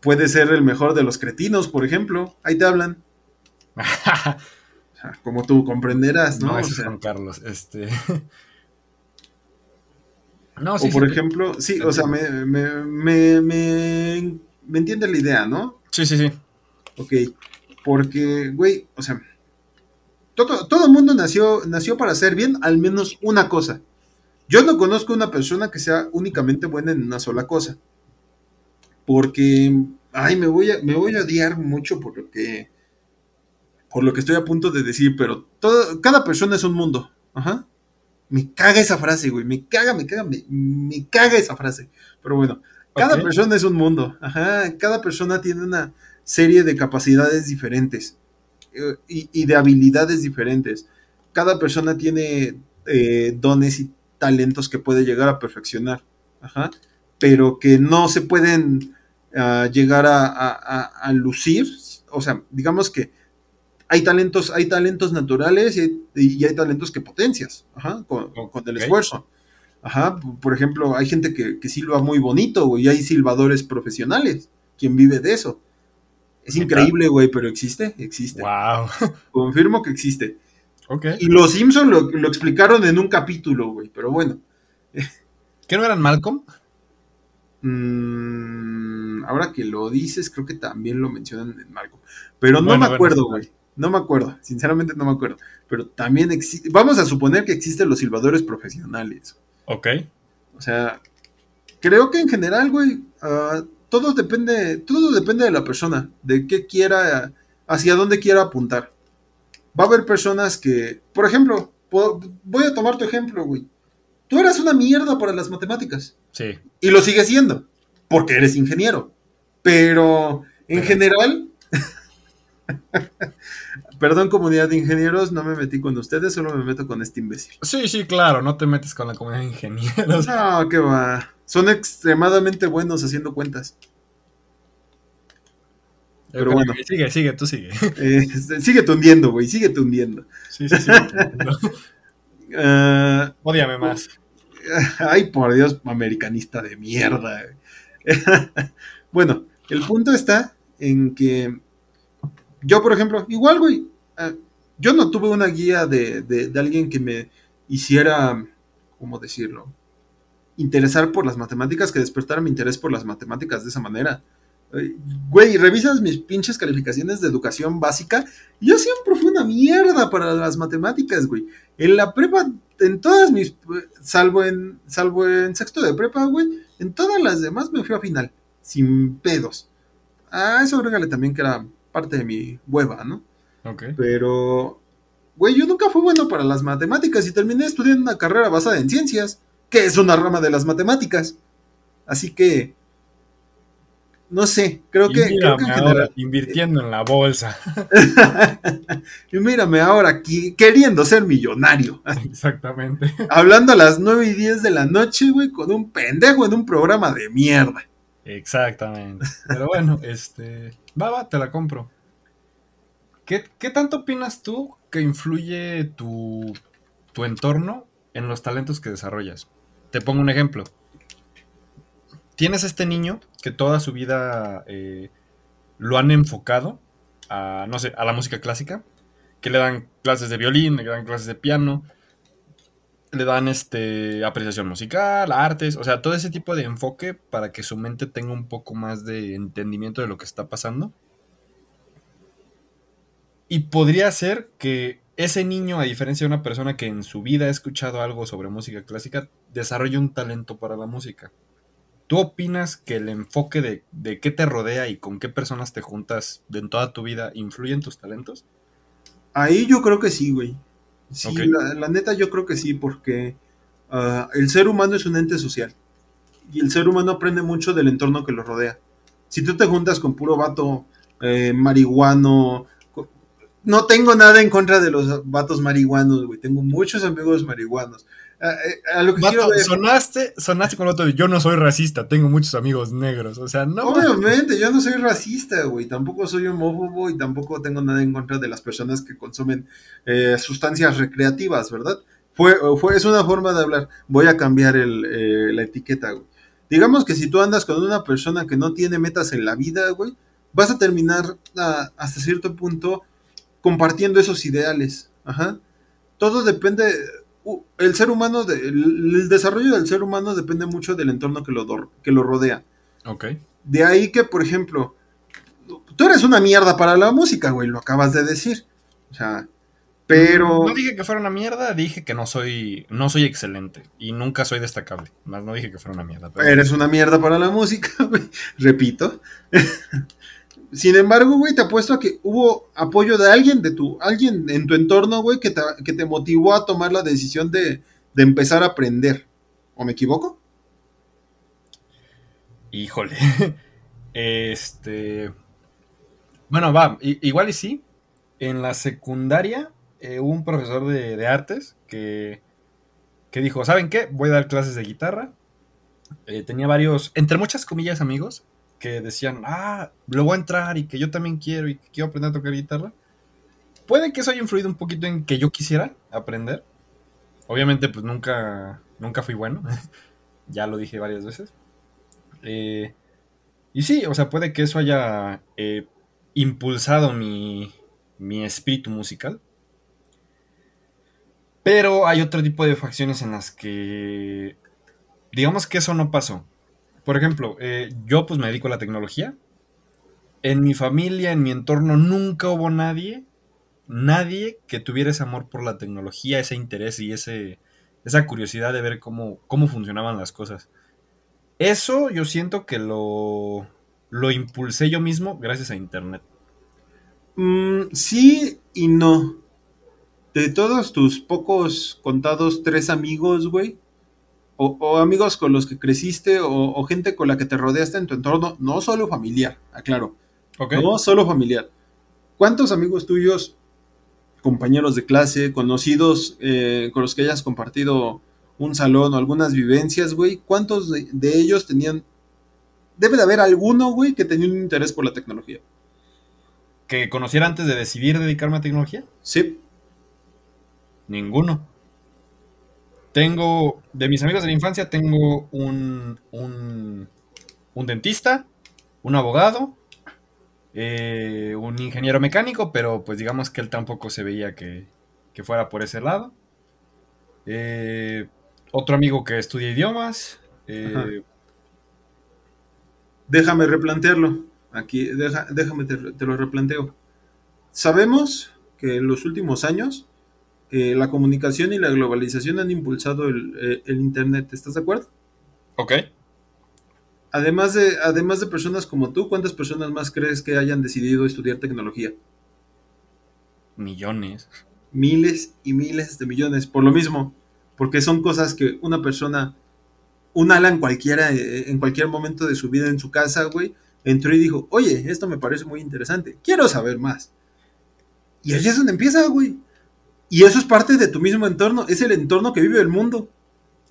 Puede ser el mejor de los cretinos, por ejemplo. Ahí te hablan. <laughs> Como tú comprenderás, ¿no? no, O ese es Juan Carlos. Este. <laughs> no, o por sí. ejemplo, sí, o sea, me, me, me, me, entiendes la idea, ¿no? Sí, sí, sí. Ok, porque, güey, o sea, todo, todo el mundo nació, nació para hacer bien al menos una cosa. Yo no conozco una persona que sea únicamente buena en una sola cosa. Porque, ay, me voy a, me voy a odiar mucho porque por lo que estoy a punto de decir, pero todo, cada persona es un mundo. Ajá. Me caga esa frase, güey. Me caga, me caga, me, me caga esa frase. Pero bueno, cada persona es un mundo. Ajá. Cada persona tiene una serie de capacidades diferentes eh, y, y de habilidades diferentes. Cada persona tiene eh, dones y talentos que puede llegar a perfeccionar. Ajá. Pero que no se pueden ah, llegar a, a- a- a lucir. O sea, digamos que hay talentos, hay talentos naturales y hay, y hay talentos que potencias, ajá, con, con el esfuerzo. Ajá, por ejemplo, hay gente que, que silba muy bonito, güey, y hay silbadores profesionales, quien vive de eso. Es increíble, güey, pero existe, existe. Wow. <laughs> Confirmo que existe. Ok. Y los Simpson lo, lo explicaron en un capítulo, güey, pero bueno. <laughs> ¿Qué no eran Malcolm? Mm, ahora que lo dices, creo que también lo mencionan en Malcolm. Pero no Bueno, me acuerdo, güey. No me acuerdo. Sinceramente no me acuerdo. Pero también existe. Vamos a suponer que existen los silbadores profesionales. Ok. O sea, creo que en general, güey, ah, todo depende, todo depende de la persona, de qué quiera, hacia dónde quiera apuntar. Va a haber personas que, por ejemplo, voy a tomar tu ejemplo, güey. Tú eras una mierda para las matemáticas. Sí. Y lo sigues siendo, porque eres ingeniero. Pero en general, <laughs> perdón comunidad de ingenieros, no me metí con ustedes, solo me meto con este imbécil. Sí, sí, claro. No te metes con la comunidad de ingenieros. No, que va. Son extremadamente buenos haciendo cuentas. Pero bueno. Sigue, sigue, tú sigue. Eh, sigue hundiendo, güey, sigue hundiendo. Sí, sí, sí. <laughs> Ah, Ódiame más. <laughs> ay, por Dios, americanista de mierda. <laughs> bueno, el punto está en que yo, por ejemplo, igual, güey, ah, yo no tuve una guía de, de- de alguien que me hiciera, ¿cómo decirlo? Interesar por las matemáticas, que despertara mi interés por las matemáticas de esa manera. Güey, revisas mis pinches calificaciones de educación básica. Yo siempre fui una mierda para las matemáticas, güey. En la prepa, en todas mis, salvo en, salvo en sexto de prepa, güey, en todas las demás me fui a final, sin pedos. Ah, eso agrégale también que era parte de mi hueva, ¿no? Ok. Pero, güey, yo nunca fui bueno para las matemáticas y terminé estudiando una carrera basada en ciencias, que es una rama de las matemáticas. Así que, no sé, creo Y que, creo mírame que en ahora general. invirtiendo en la bolsa. <laughs> y mírame ahora aquí, queriendo ser millonario. <laughs> Exactamente. Hablando a las 9 y 10 de la noche, güey, con un pendejo en un programa de mierda. Exactamente. Pero bueno, <laughs> este. Va, va, te la compro. ¿Qué, qué tanto opinas tú que influye tu, tu entorno en los talentos que desarrollas? Te pongo un ejemplo. Tienes este niño que toda su vida eh, lo han enfocado a, no sé, a la música clásica, que le dan clases de violín, le dan clases de piano, le dan este apreciación musical, artes, o sea, todo ese tipo de enfoque para que su mente tenga un poco más de entendimiento de lo que está pasando. Y podría ser que ese niño, a diferencia de una persona que en su vida ha escuchado algo sobre música clásica, desarrolle un talento para la música. ¿Tú opinas que el enfoque de, de qué te rodea y con qué personas te juntas de en toda tu vida influye en tus talentos? Ahí yo creo que sí, güey. Sí, la, la neta yo creo que sí, porque ah, el ser humano es un ente social. Y el ser humano aprende mucho del entorno que lo rodea. Si tú te juntas con puro vato eh, marihuano, no tengo nada en contra de los vatos marihuanos, güey. Tengo muchos amigos marihuanos. Ah, eh, a lo que Vato, ver, sonaste, sonaste con otro yo no soy racista, tengo muchos amigos negros. O sea, no. Obviamente, yo no soy racista, güey. Tampoco soy homófobo y tampoco tengo nada en contra de las personas que consumen eh, sustancias recreativas, ¿verdad? Fue, fue, es una forma de hablar. Voy a cambiar el, eh, la etiqueta, güey. Digamos que si tú andas con una persona que no tiene metas en la vida, güey, vas a terminar ah, hasta cierto punto compartiendo esos ideales. Ajá. Todo depende. uh, el ser humano, de- el, el desarrollo del ser humano depende mucho del entorno que lo, que lo rodea. Ok. De ahí que, por ejemplo, tú eres una mierda para la música, güey, lo acabas de decir. O sea, pero... No dije que fuera una mierda, dije que no soy, no soy excelente y nunca soy destacable. Más no dije que fuera una mierda. pero- Eres una mierda para la música, <laughs> güey. Repito. <laughs> Sin embargo, güey, te apuesto a que hubo apoyo de alguien, de tu, alguien en tu entorno, güey, que te, que te motivó a tomar la decisión de, de empezar a aprender. ¿O me equivoco? Híjole. <laughs> Este. Bueno, va, igual y sí. En la secundaria eh, hubo un profesor de, artes que, que, dijo: ¿Saben qué? Voy a dar clases de guitarra. Eh, tenía varios, entre muchas comillas, amigos que decían: Ah, lo voy a entrar y que yo también quiero y que quiero aprender a tocar guitarra. Puede que eso haya influido un poquito en que yo quisiera aprender. Obviamente, pues nunca, nunca fui bueno. <laughs> ya lo dije varias veces. Eh, y sí, o sea, puede que eso haya eh, impulsado mi, mi espíritu musical. Pero hay otro tipo de facciones en las que, digamos que eso no pasó. Por ejemplo, eh, yo pues me dedico a la tecnología. En mi familia, en mi entorno, nunca hubo nadie, nadie que tuviera ese amor por la tecnología, ese interés y ese, esa curiosidad de ver cómo, cómo funcionaban las cosas. Eso yo siento que lo, lo impulsé yo mismo gracias a Internet. Mm, sí y no. De todos tus pocos contados tres amigos, güey, o, amigos con los que creciste, o, gente con la que te rodeaste en tu entorno, no solo familiar, aclaro. No solo familiar. ¿Cuántos amigos tuyos, compañeros de clase, conocidos, eh, con los que hayas compartido un salón o algunas vivencias, güey, ¿cuántos de, ellos tenían... Debe de haber alguno, güey, que tenía un interés por la tecnología. ¿Que conociera antes de decidir dedicarme a tecnología? Sí. Ninguno. Tengo, de mis amigos de la infancia, tengo un, un, dentista, un abogado, eh, un ingeniero mecánico, pero pues digamos que él tampoco se veía que, que fuera por ese lado. Eh, otro amigo que estudia idiomas. Eh, déjame replantearlo. Aquí, déjame te, lo replanteo. Sabemos que en los últimos años eh, la comunicación y la globalización han impulsado eh, el, Internet. ¿Estás de acuerdo? Ok. Además de, además de personas como tú, ¿cuántas personas más crees que hayan decidido estudiar tecnología? Millones. Miles y miles de millones. Por lo mismo, porque son cosas que una persona, un Alan cualquiera, eh, en cualquier momento de su vida en su casa, güey, entró y dijo, oye, esto me parece muy interesante, quiero saber más. Y allí es donde empieza, güey. Y eso es parte de tu mismo entorno, es el entorno que vive el mundo.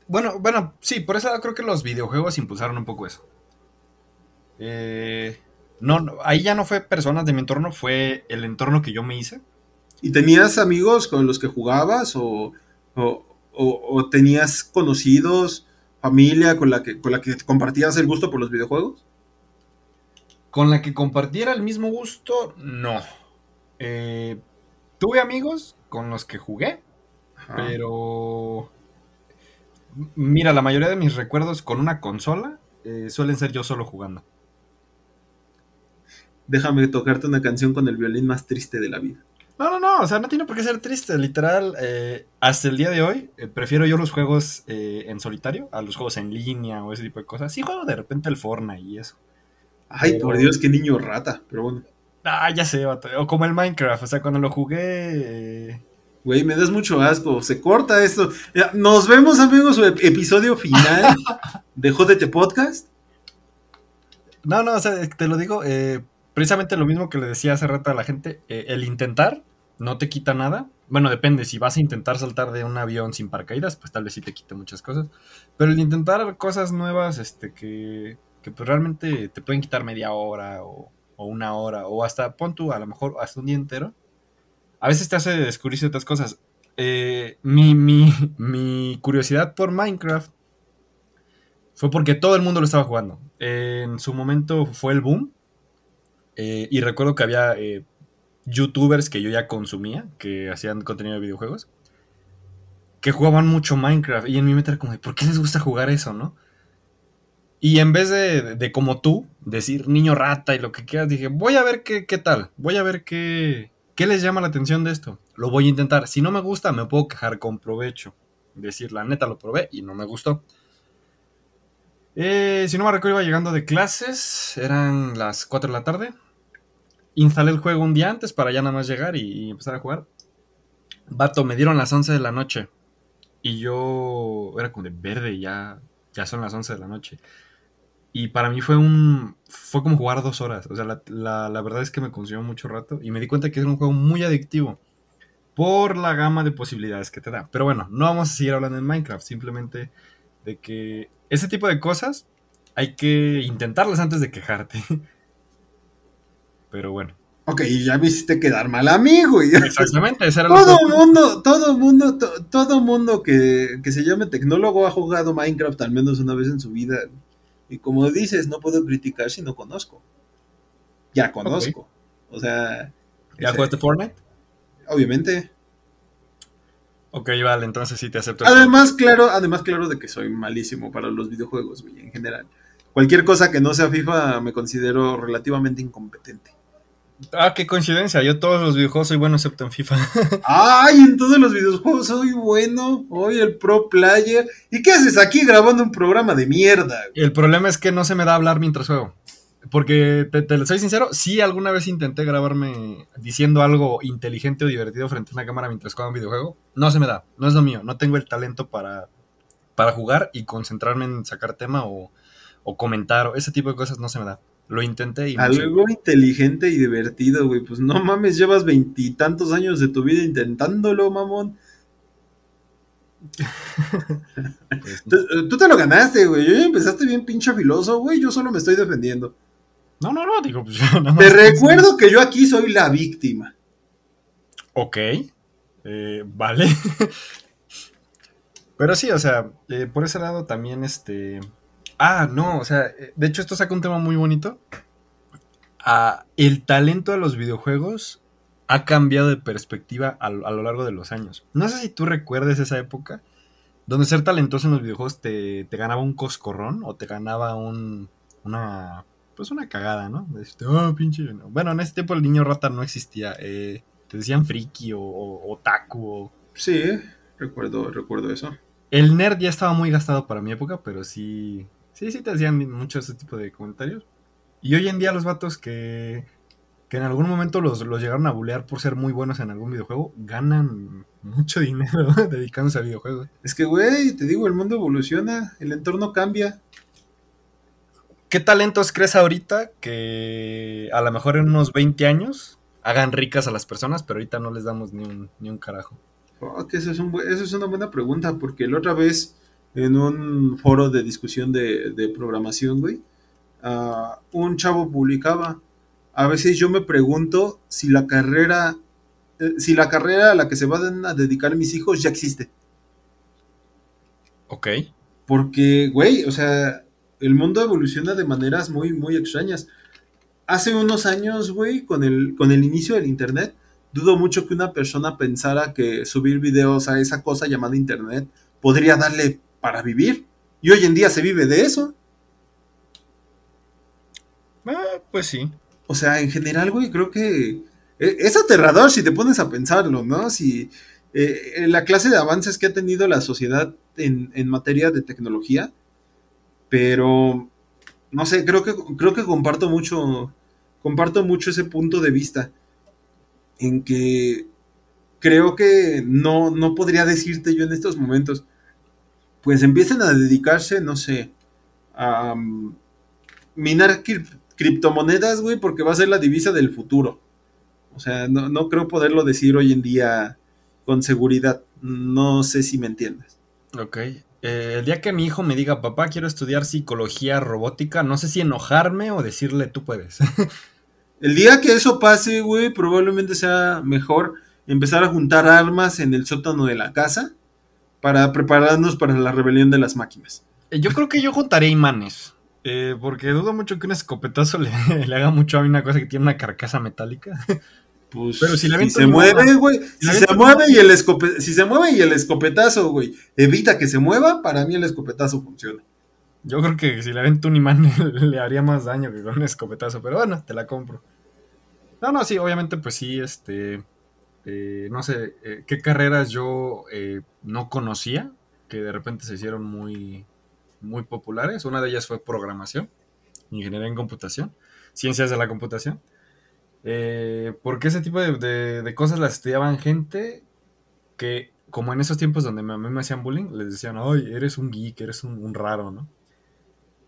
Bueno, bueno, sí, por eso creo que los videojuegos impulsaron un poco eso. Eh, no, ahí ya no fue personas de mi entorno, fue el entorno que yo me hice. ¿Y tenías amigos con los que jugabas o, o, tenías conocidos, familia con la, que, con la que compartías el gusto por los videojuegos? Con la que compartiera el mismo gusto, no. Eh, tuve amigos con los que jugué, pero... Mira, la mayoría de mis recuerdos con una consola eh, suelen ser yo solo jugando. Déjame tocarte una canción con el violín más triste de la vida. No, no, no, o sea, no tiene por qué ser triste. Literal, eh, hasta el día de hoy, eh, prefiero yo los juegos en solitario a los juegos en línea o ese tipo de cosas. Sí juego de repente el Fortnite y eso. Ay, por Dios, qué niño rata, pero bueno. Ah, ya sé, o como el Minecraft, o sea, cuando lo jugué... Güey, me das mucho asco, se corta esto. Nos vemos, amigos, episodio final <laughs> de Jódete Podcast. No, no, o sea, te lo digo, precisamente lo mismo que le decía hace rato a la gente, el intentar no te quita nada. Bueno, depende, si vas a intentar saltar de un avión sin paracaídas, pues tal vez sí te quite muchas cosas. Pero el intentar cosas nuevas, este, que, que pues realmente te pueden quitar media hora o, una hora, o hasta, pon tú, a lo mejor hasta un día entero, a veces te hace descubrir ciertas cosas. Eh, mi, mi, mi curiosidad por Minecraft fue porque todo el mundo lo estaba jugando. en su momento fue el boom. Eh, y recuerdo que había eh, youtubers que yo ya consumía, que hacían contenido de videojuegos, que jugaban mucho Minecraft. Y en mi mente era como, ¿por qué les gusta jugar eso, no? Y en vez de, como tú, decir niño rata y lo que quieras, dije, voy a ver qué, qué tal, voy a ver qué, qué les llama la atención de esto. Lo voy a intentar. Si no me gusta, me puedo quejar con provecho. Decir, la neta lo probé y no me gustó. Eh, si no me recuerdo, iba llegando de clases, eran las 4 de la tarde. instalé el juego un día antes para ya nada más llegar y, y empezar a jugar. Vato, me dieron las 11 de la noche. Y yo era como de verde, ya, ya son las 11 de la noche. Y para mí fue un. Fue como jugar dos horas. O sea, la, la- la verdad es que me consumió mucho rato. Y me di cuenta que es un juego muy adictivo. Por la gama de posibilidades que te da. Pero bueno, no vamos a seguir hablando de Minecraft. Simplemente de que ese tipo de cosas hay que intentarlas antes de quejarte. <laughs> Pero bueno. Ok, ya me hiciste quedar mal amigo. y- <laughs> Exactamente, ese era lo Todo que- mundo, todo mundo, to- todo mundo que, que se llame tecnólogo ha jugado Minecraft al menos una vez en su vida. Y como dices, no puedo criticar si no conozco. Ya conozco. O sea, ¿Ya jugaste Fortnite? obviamente. Ok, vale, entonces sí te acepto. Además, claro, además, claro de que soy malísimo para los videojuegos, güey, en general. Cualquier cosa que no sea FIFA me considero relativamente incompetente. Ah, qué coincidencia. Yo todos los videojuegos soy bueno excepto en FIFA. <laughs> ¡Ay! En todos los videojuegos soy bueno. Hoy el pro player. ¿Y qué haces aquí grabando un programa de mierda? El problema es que no se me da hablar mientras juego. Porque, te, te soy sincero, sí alguna vez intenté grabarme diciendo algo inteligente o divertido frente a una cámara mientras juego un videojuego. No se me da, no es lo mío. No tengo el talento para, para jugar y concentrarme en sacar tema o, o comentar. O ese tipo de cosas no se me da. Lo intenté y no Algo inteligente y divertido, güey. Pues no mames, llevas veintitantos años de tu vida intentándolo, mamón. pues, Tú, tú te lo ganaste, güey. Yo ya empezaste bien pinche filoso, güey. Yo solo me estoy defendiendo. no, no, no, digo, pues <laughs> yo nada Te recuerdo que yo aquí soy la víctima. Ok, eh, vale. <laughs> Pero sí, o sea, eh, por ese lado también este... Ah, no, o sea, eh, de hecho esto saca un tema muy bonito. Ah, el talento de los videojuegos ha cambiado de perspectiva a, lo a lo largo de los años. No sé si tú recuerdes esa época donde ser talentoso en los videojuegos te, te ganaba un coscorrón o te ganaba un, una, pues una cagada, ¿no? De decirte, "Ah, pinche... no". Bueno, en ese tiempo el niño rata no existía. eh, te decían friki o, o otaku o... Sí, recuerdo, recuerdo eso. El nerd ya estaba muy gastado para mi época, pero sí, sí, sí te hacían mucho ese tipo de comentarios. Y hoy en día los vatos que, que en algún momento los, los llegaron a bulear por ser muy buenos en algún videojuego, ganan mucho dinero <laughs> dedicándose a videojuegos. Es que, güey, te digo, el mundo evoluciona, el entorno cambia. ¿Qué talentos crees ahorita que a lo mejor en unos 20 años hagan ricas a las personas, pero ahorita no les damos ni un, ni un carajo? Oh, que eso, es un eso es una buena pregunta, porque la otra vez en un foro de discusión de, de programación, güey, ah, un chavo publicaba, a veces yo me pregunto si la carrera, eh, si la carrera a la que se van a dedicar mis hijos ya existe. Ok. Porque, güey, o sea, el mundo evoluciona de maneras muy, muy extrañas. Hace unos años, güey, con el, con el inicio del Internet, dudo mucho que una persona pensara que subir videos a esa cosa llamada Internet podría darle para vivir. Y hoy en día se vive de eso. Ah, pues sí. O sea, en general, güey, creo que e- es aterrador si te pones a pensarlo, ¿no? Si eh, la clase de avances que ha tenido la sociedad en, en materia de tecnología, pero no sé, creo que creo que comparto mucho comparto mucho ese punto de vista en que creo que no no podría decirte yo en estos momentos pues empiecen a dedicarse, no sé, a um, minar crip- criptomonedas, güey, porque va a ser la divisa del futuro. O sea, no, no creo poderlo decir hoy en día con seguridad. No sé si me entiendes. Ok. Eh, el día que mi hijo me diga, papá, quiero estudiar psicología robótica, no sé si enojarme o decirle, tú puedes. <laughs> El día que eso pase, güey, probablemente sea mejor empezar a juntar armas en el sótano de la casa para prepararnos para la rebelión de las máquinas. Eh, yo creo que yo juntaré imanes. eh, porque dudo mucho que un escopetazo <laughs> le, le haga mucho a una cosa que tiene una carcasa metálica. <laughs> Pues Pero si le aviento se mueve, güey, si si se mueve y el escope- si se mueve y el escopetazo, güey, evita que se mueva, para mí el escopetazo funciona. Yo creo que si le avento un imán <laughs> le haría más daño que con un escopetazo. Pero bueno, te la compro. No, no, sí, obviamente, pues sí, este. Eh, no sé, eh, qué carreras yo eh, no conocía, que de repente se hicieron muy, muy populares. Una de ellas fue programación, ingeniería en computación, ciencias de la computación. Porque ese tipo de, de- cosas las estudiaban gente que, como en esos tiempos donde a mí me hacían bullying, les decían, ay, eres un geek, eres un, un raro, ¿no?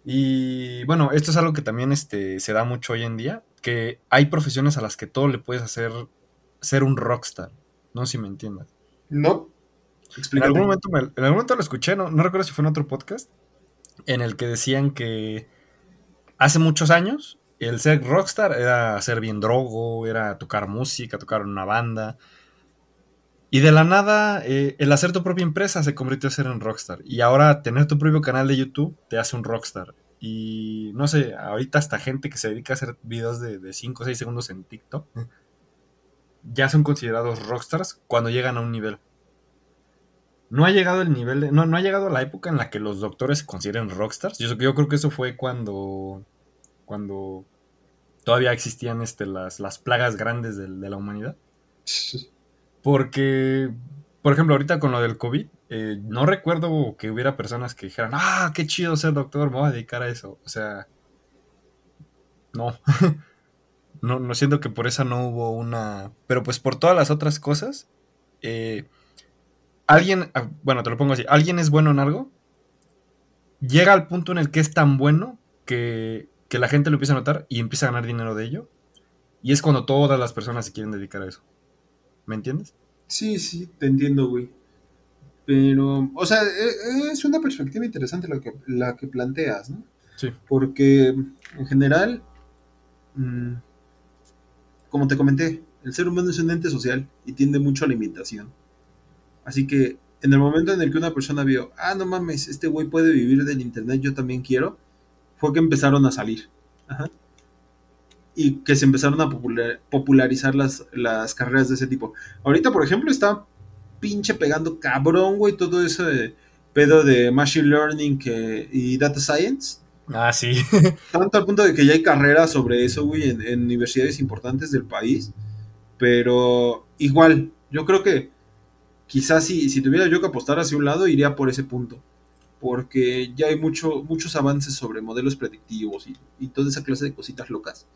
Y bueno, esto es algo que también este, se da mucho hoy en día, que hay profesiones a las que todo le puedes hacer ser un rockstar, no sé si me entiendas. No. En algún momento, me- en algún momento lo escuché, no, no recuerdo si fue en otro podcast, en el que decían que hace muchos años el ser rockstar era ser bien drogo, era tocar música, tocar una banda. Y de la nada, eh, el hacer tu propia empresa se convirtió a ser un rockstar. Y ahora tener tu propio canal de YouTube te hace un rockstar. Y no sé, ahorita hasta gente que se dedica a hacer videos de 5 o 6 segundos en TikTok ya son considerados rockstars cuando llegan a un nivel. No ha llegado el nivel de, no, no ha llegado la época en la que los doctores se consideren rockstars. Yo, yo creo que eso fue cuando cuando todavía existían este, las, las plagas grandes de, de la humanidad. Porque, por ejemplo, ahorita con lo del COVID, eh, no recuerdo que hubiera personas que dijeran, ah, qué chido ser doctor, me voy a dedicar a eso. O sea, no. <laughs> no, no siento que por esa no hubo una... Pero pues por todas las otras cosas, eh, alguien, ah, bueno, te lo pongo así, alguien es bueno en algo, llega al punto en el que es tan bueno que, que la gente lo empieza a notar y empieza a ganar dinero de ello. Y es cuando todas las personas se quieren dedicar a eso. ¿Me entiendes? Sí, sí, te entiendo, güey. Pero, o sea, e- es una perspectiva interesante la que, la que planteas, ¿no? Sí. Porque en general, mm, como te comenté, el ser humano es un ente social y tiende mucho a la. Así que en el momento en el que una persona vio, ah, no mames, este güey puede vivir del internet, yo también quiero, fue que empezaron a salir. Ajá. Y que se empezaron a popular- popularizar las, las carreras de ese tipo. Ahorita, por ejemplo, está pinche pegando cabrón, güey, todo ese pedo de Machine Learning que, y Data Science. Ah, sí. Tanto al punto de que ya hay carreras sobre eso, güey, en, universidades importantes del país. Pero igual, yo creo que quizás si, si tuviera yo que apostar hacia un lado, iría por ese punto. Porque ya hay mucho, muchos avances sobre modelos predictivos y, y toda esa clase de cositas locas.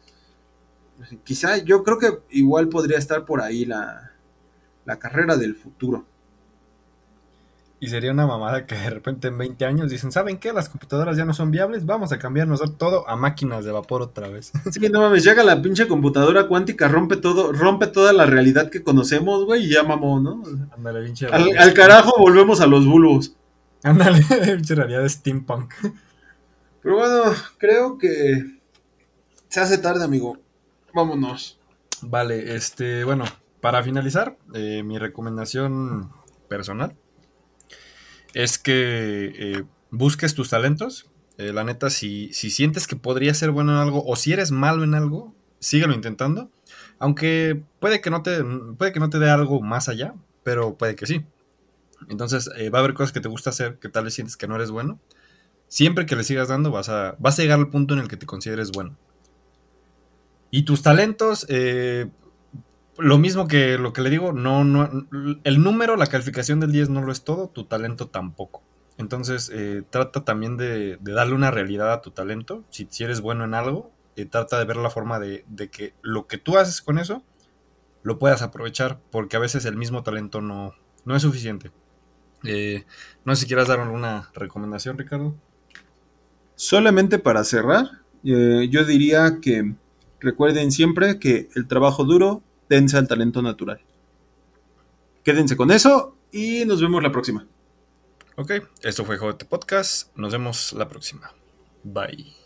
Quizá yo creo que igual podría estar por ahí la, la carrera del futuro. Y sería una mamada que de repente en 20 años dicen, ¿saben qué? Las computadoras ya no son viables, vamos a cambiarnos todo a máquinas de vapor otra vez. <laughs> Sí, no mames, llega la pinche computadora cuántica, rompe todo, rompe toda la realidad que conocemos, güey, y ya mamó, ¿no? Ándale, pinche Al, al carajo volvemos a los bulbos. Ándale, <laughs> pinche realidad de steampunk. Pero bueno, creo que se hace tarde, amigo. Vámonos. Vale, este, bueno, para finalizar, eh, mi recomendación personal es que eh, busques tus talentos. Eh, la neta, si, si sientes que podrías ser bueno en algo o si eres malo en algo, síguelo intentando. Aunque puede que no te, puede que no te dé algo más allá, pero puede que sí. Entonces, eh, va a haber cosas que te gusta hacer que tal vez sientes que no eres bueno. Siempre que le sigas dando, vas a, vas a llegar al punto en el que te consideres bueno. Y tus talentos, lo mismo que lo que le digo, no, no, el número, la calificación del 10 no lo es todo, tu talento tampoco. Entonces, eh, trata también de, darle una realidad a tu talento. Si, si eres bueno en algo, eh, trata de ver la forma de, de, que lo que tú haces con eso lo puedas aprovechar, porque a veces el mismo talento no, no es suficiente. Eh, no sé si quieras dar alguna recomendación, Ricardo. Solamente para cerrar, eh, yo diría que recuerden siempre que el trabajo duro tensa el talento natural. Quédense con eso y nos vemos la próxima. Ok, esto fue JT Podcast. Nos vemos la próxima. Bye.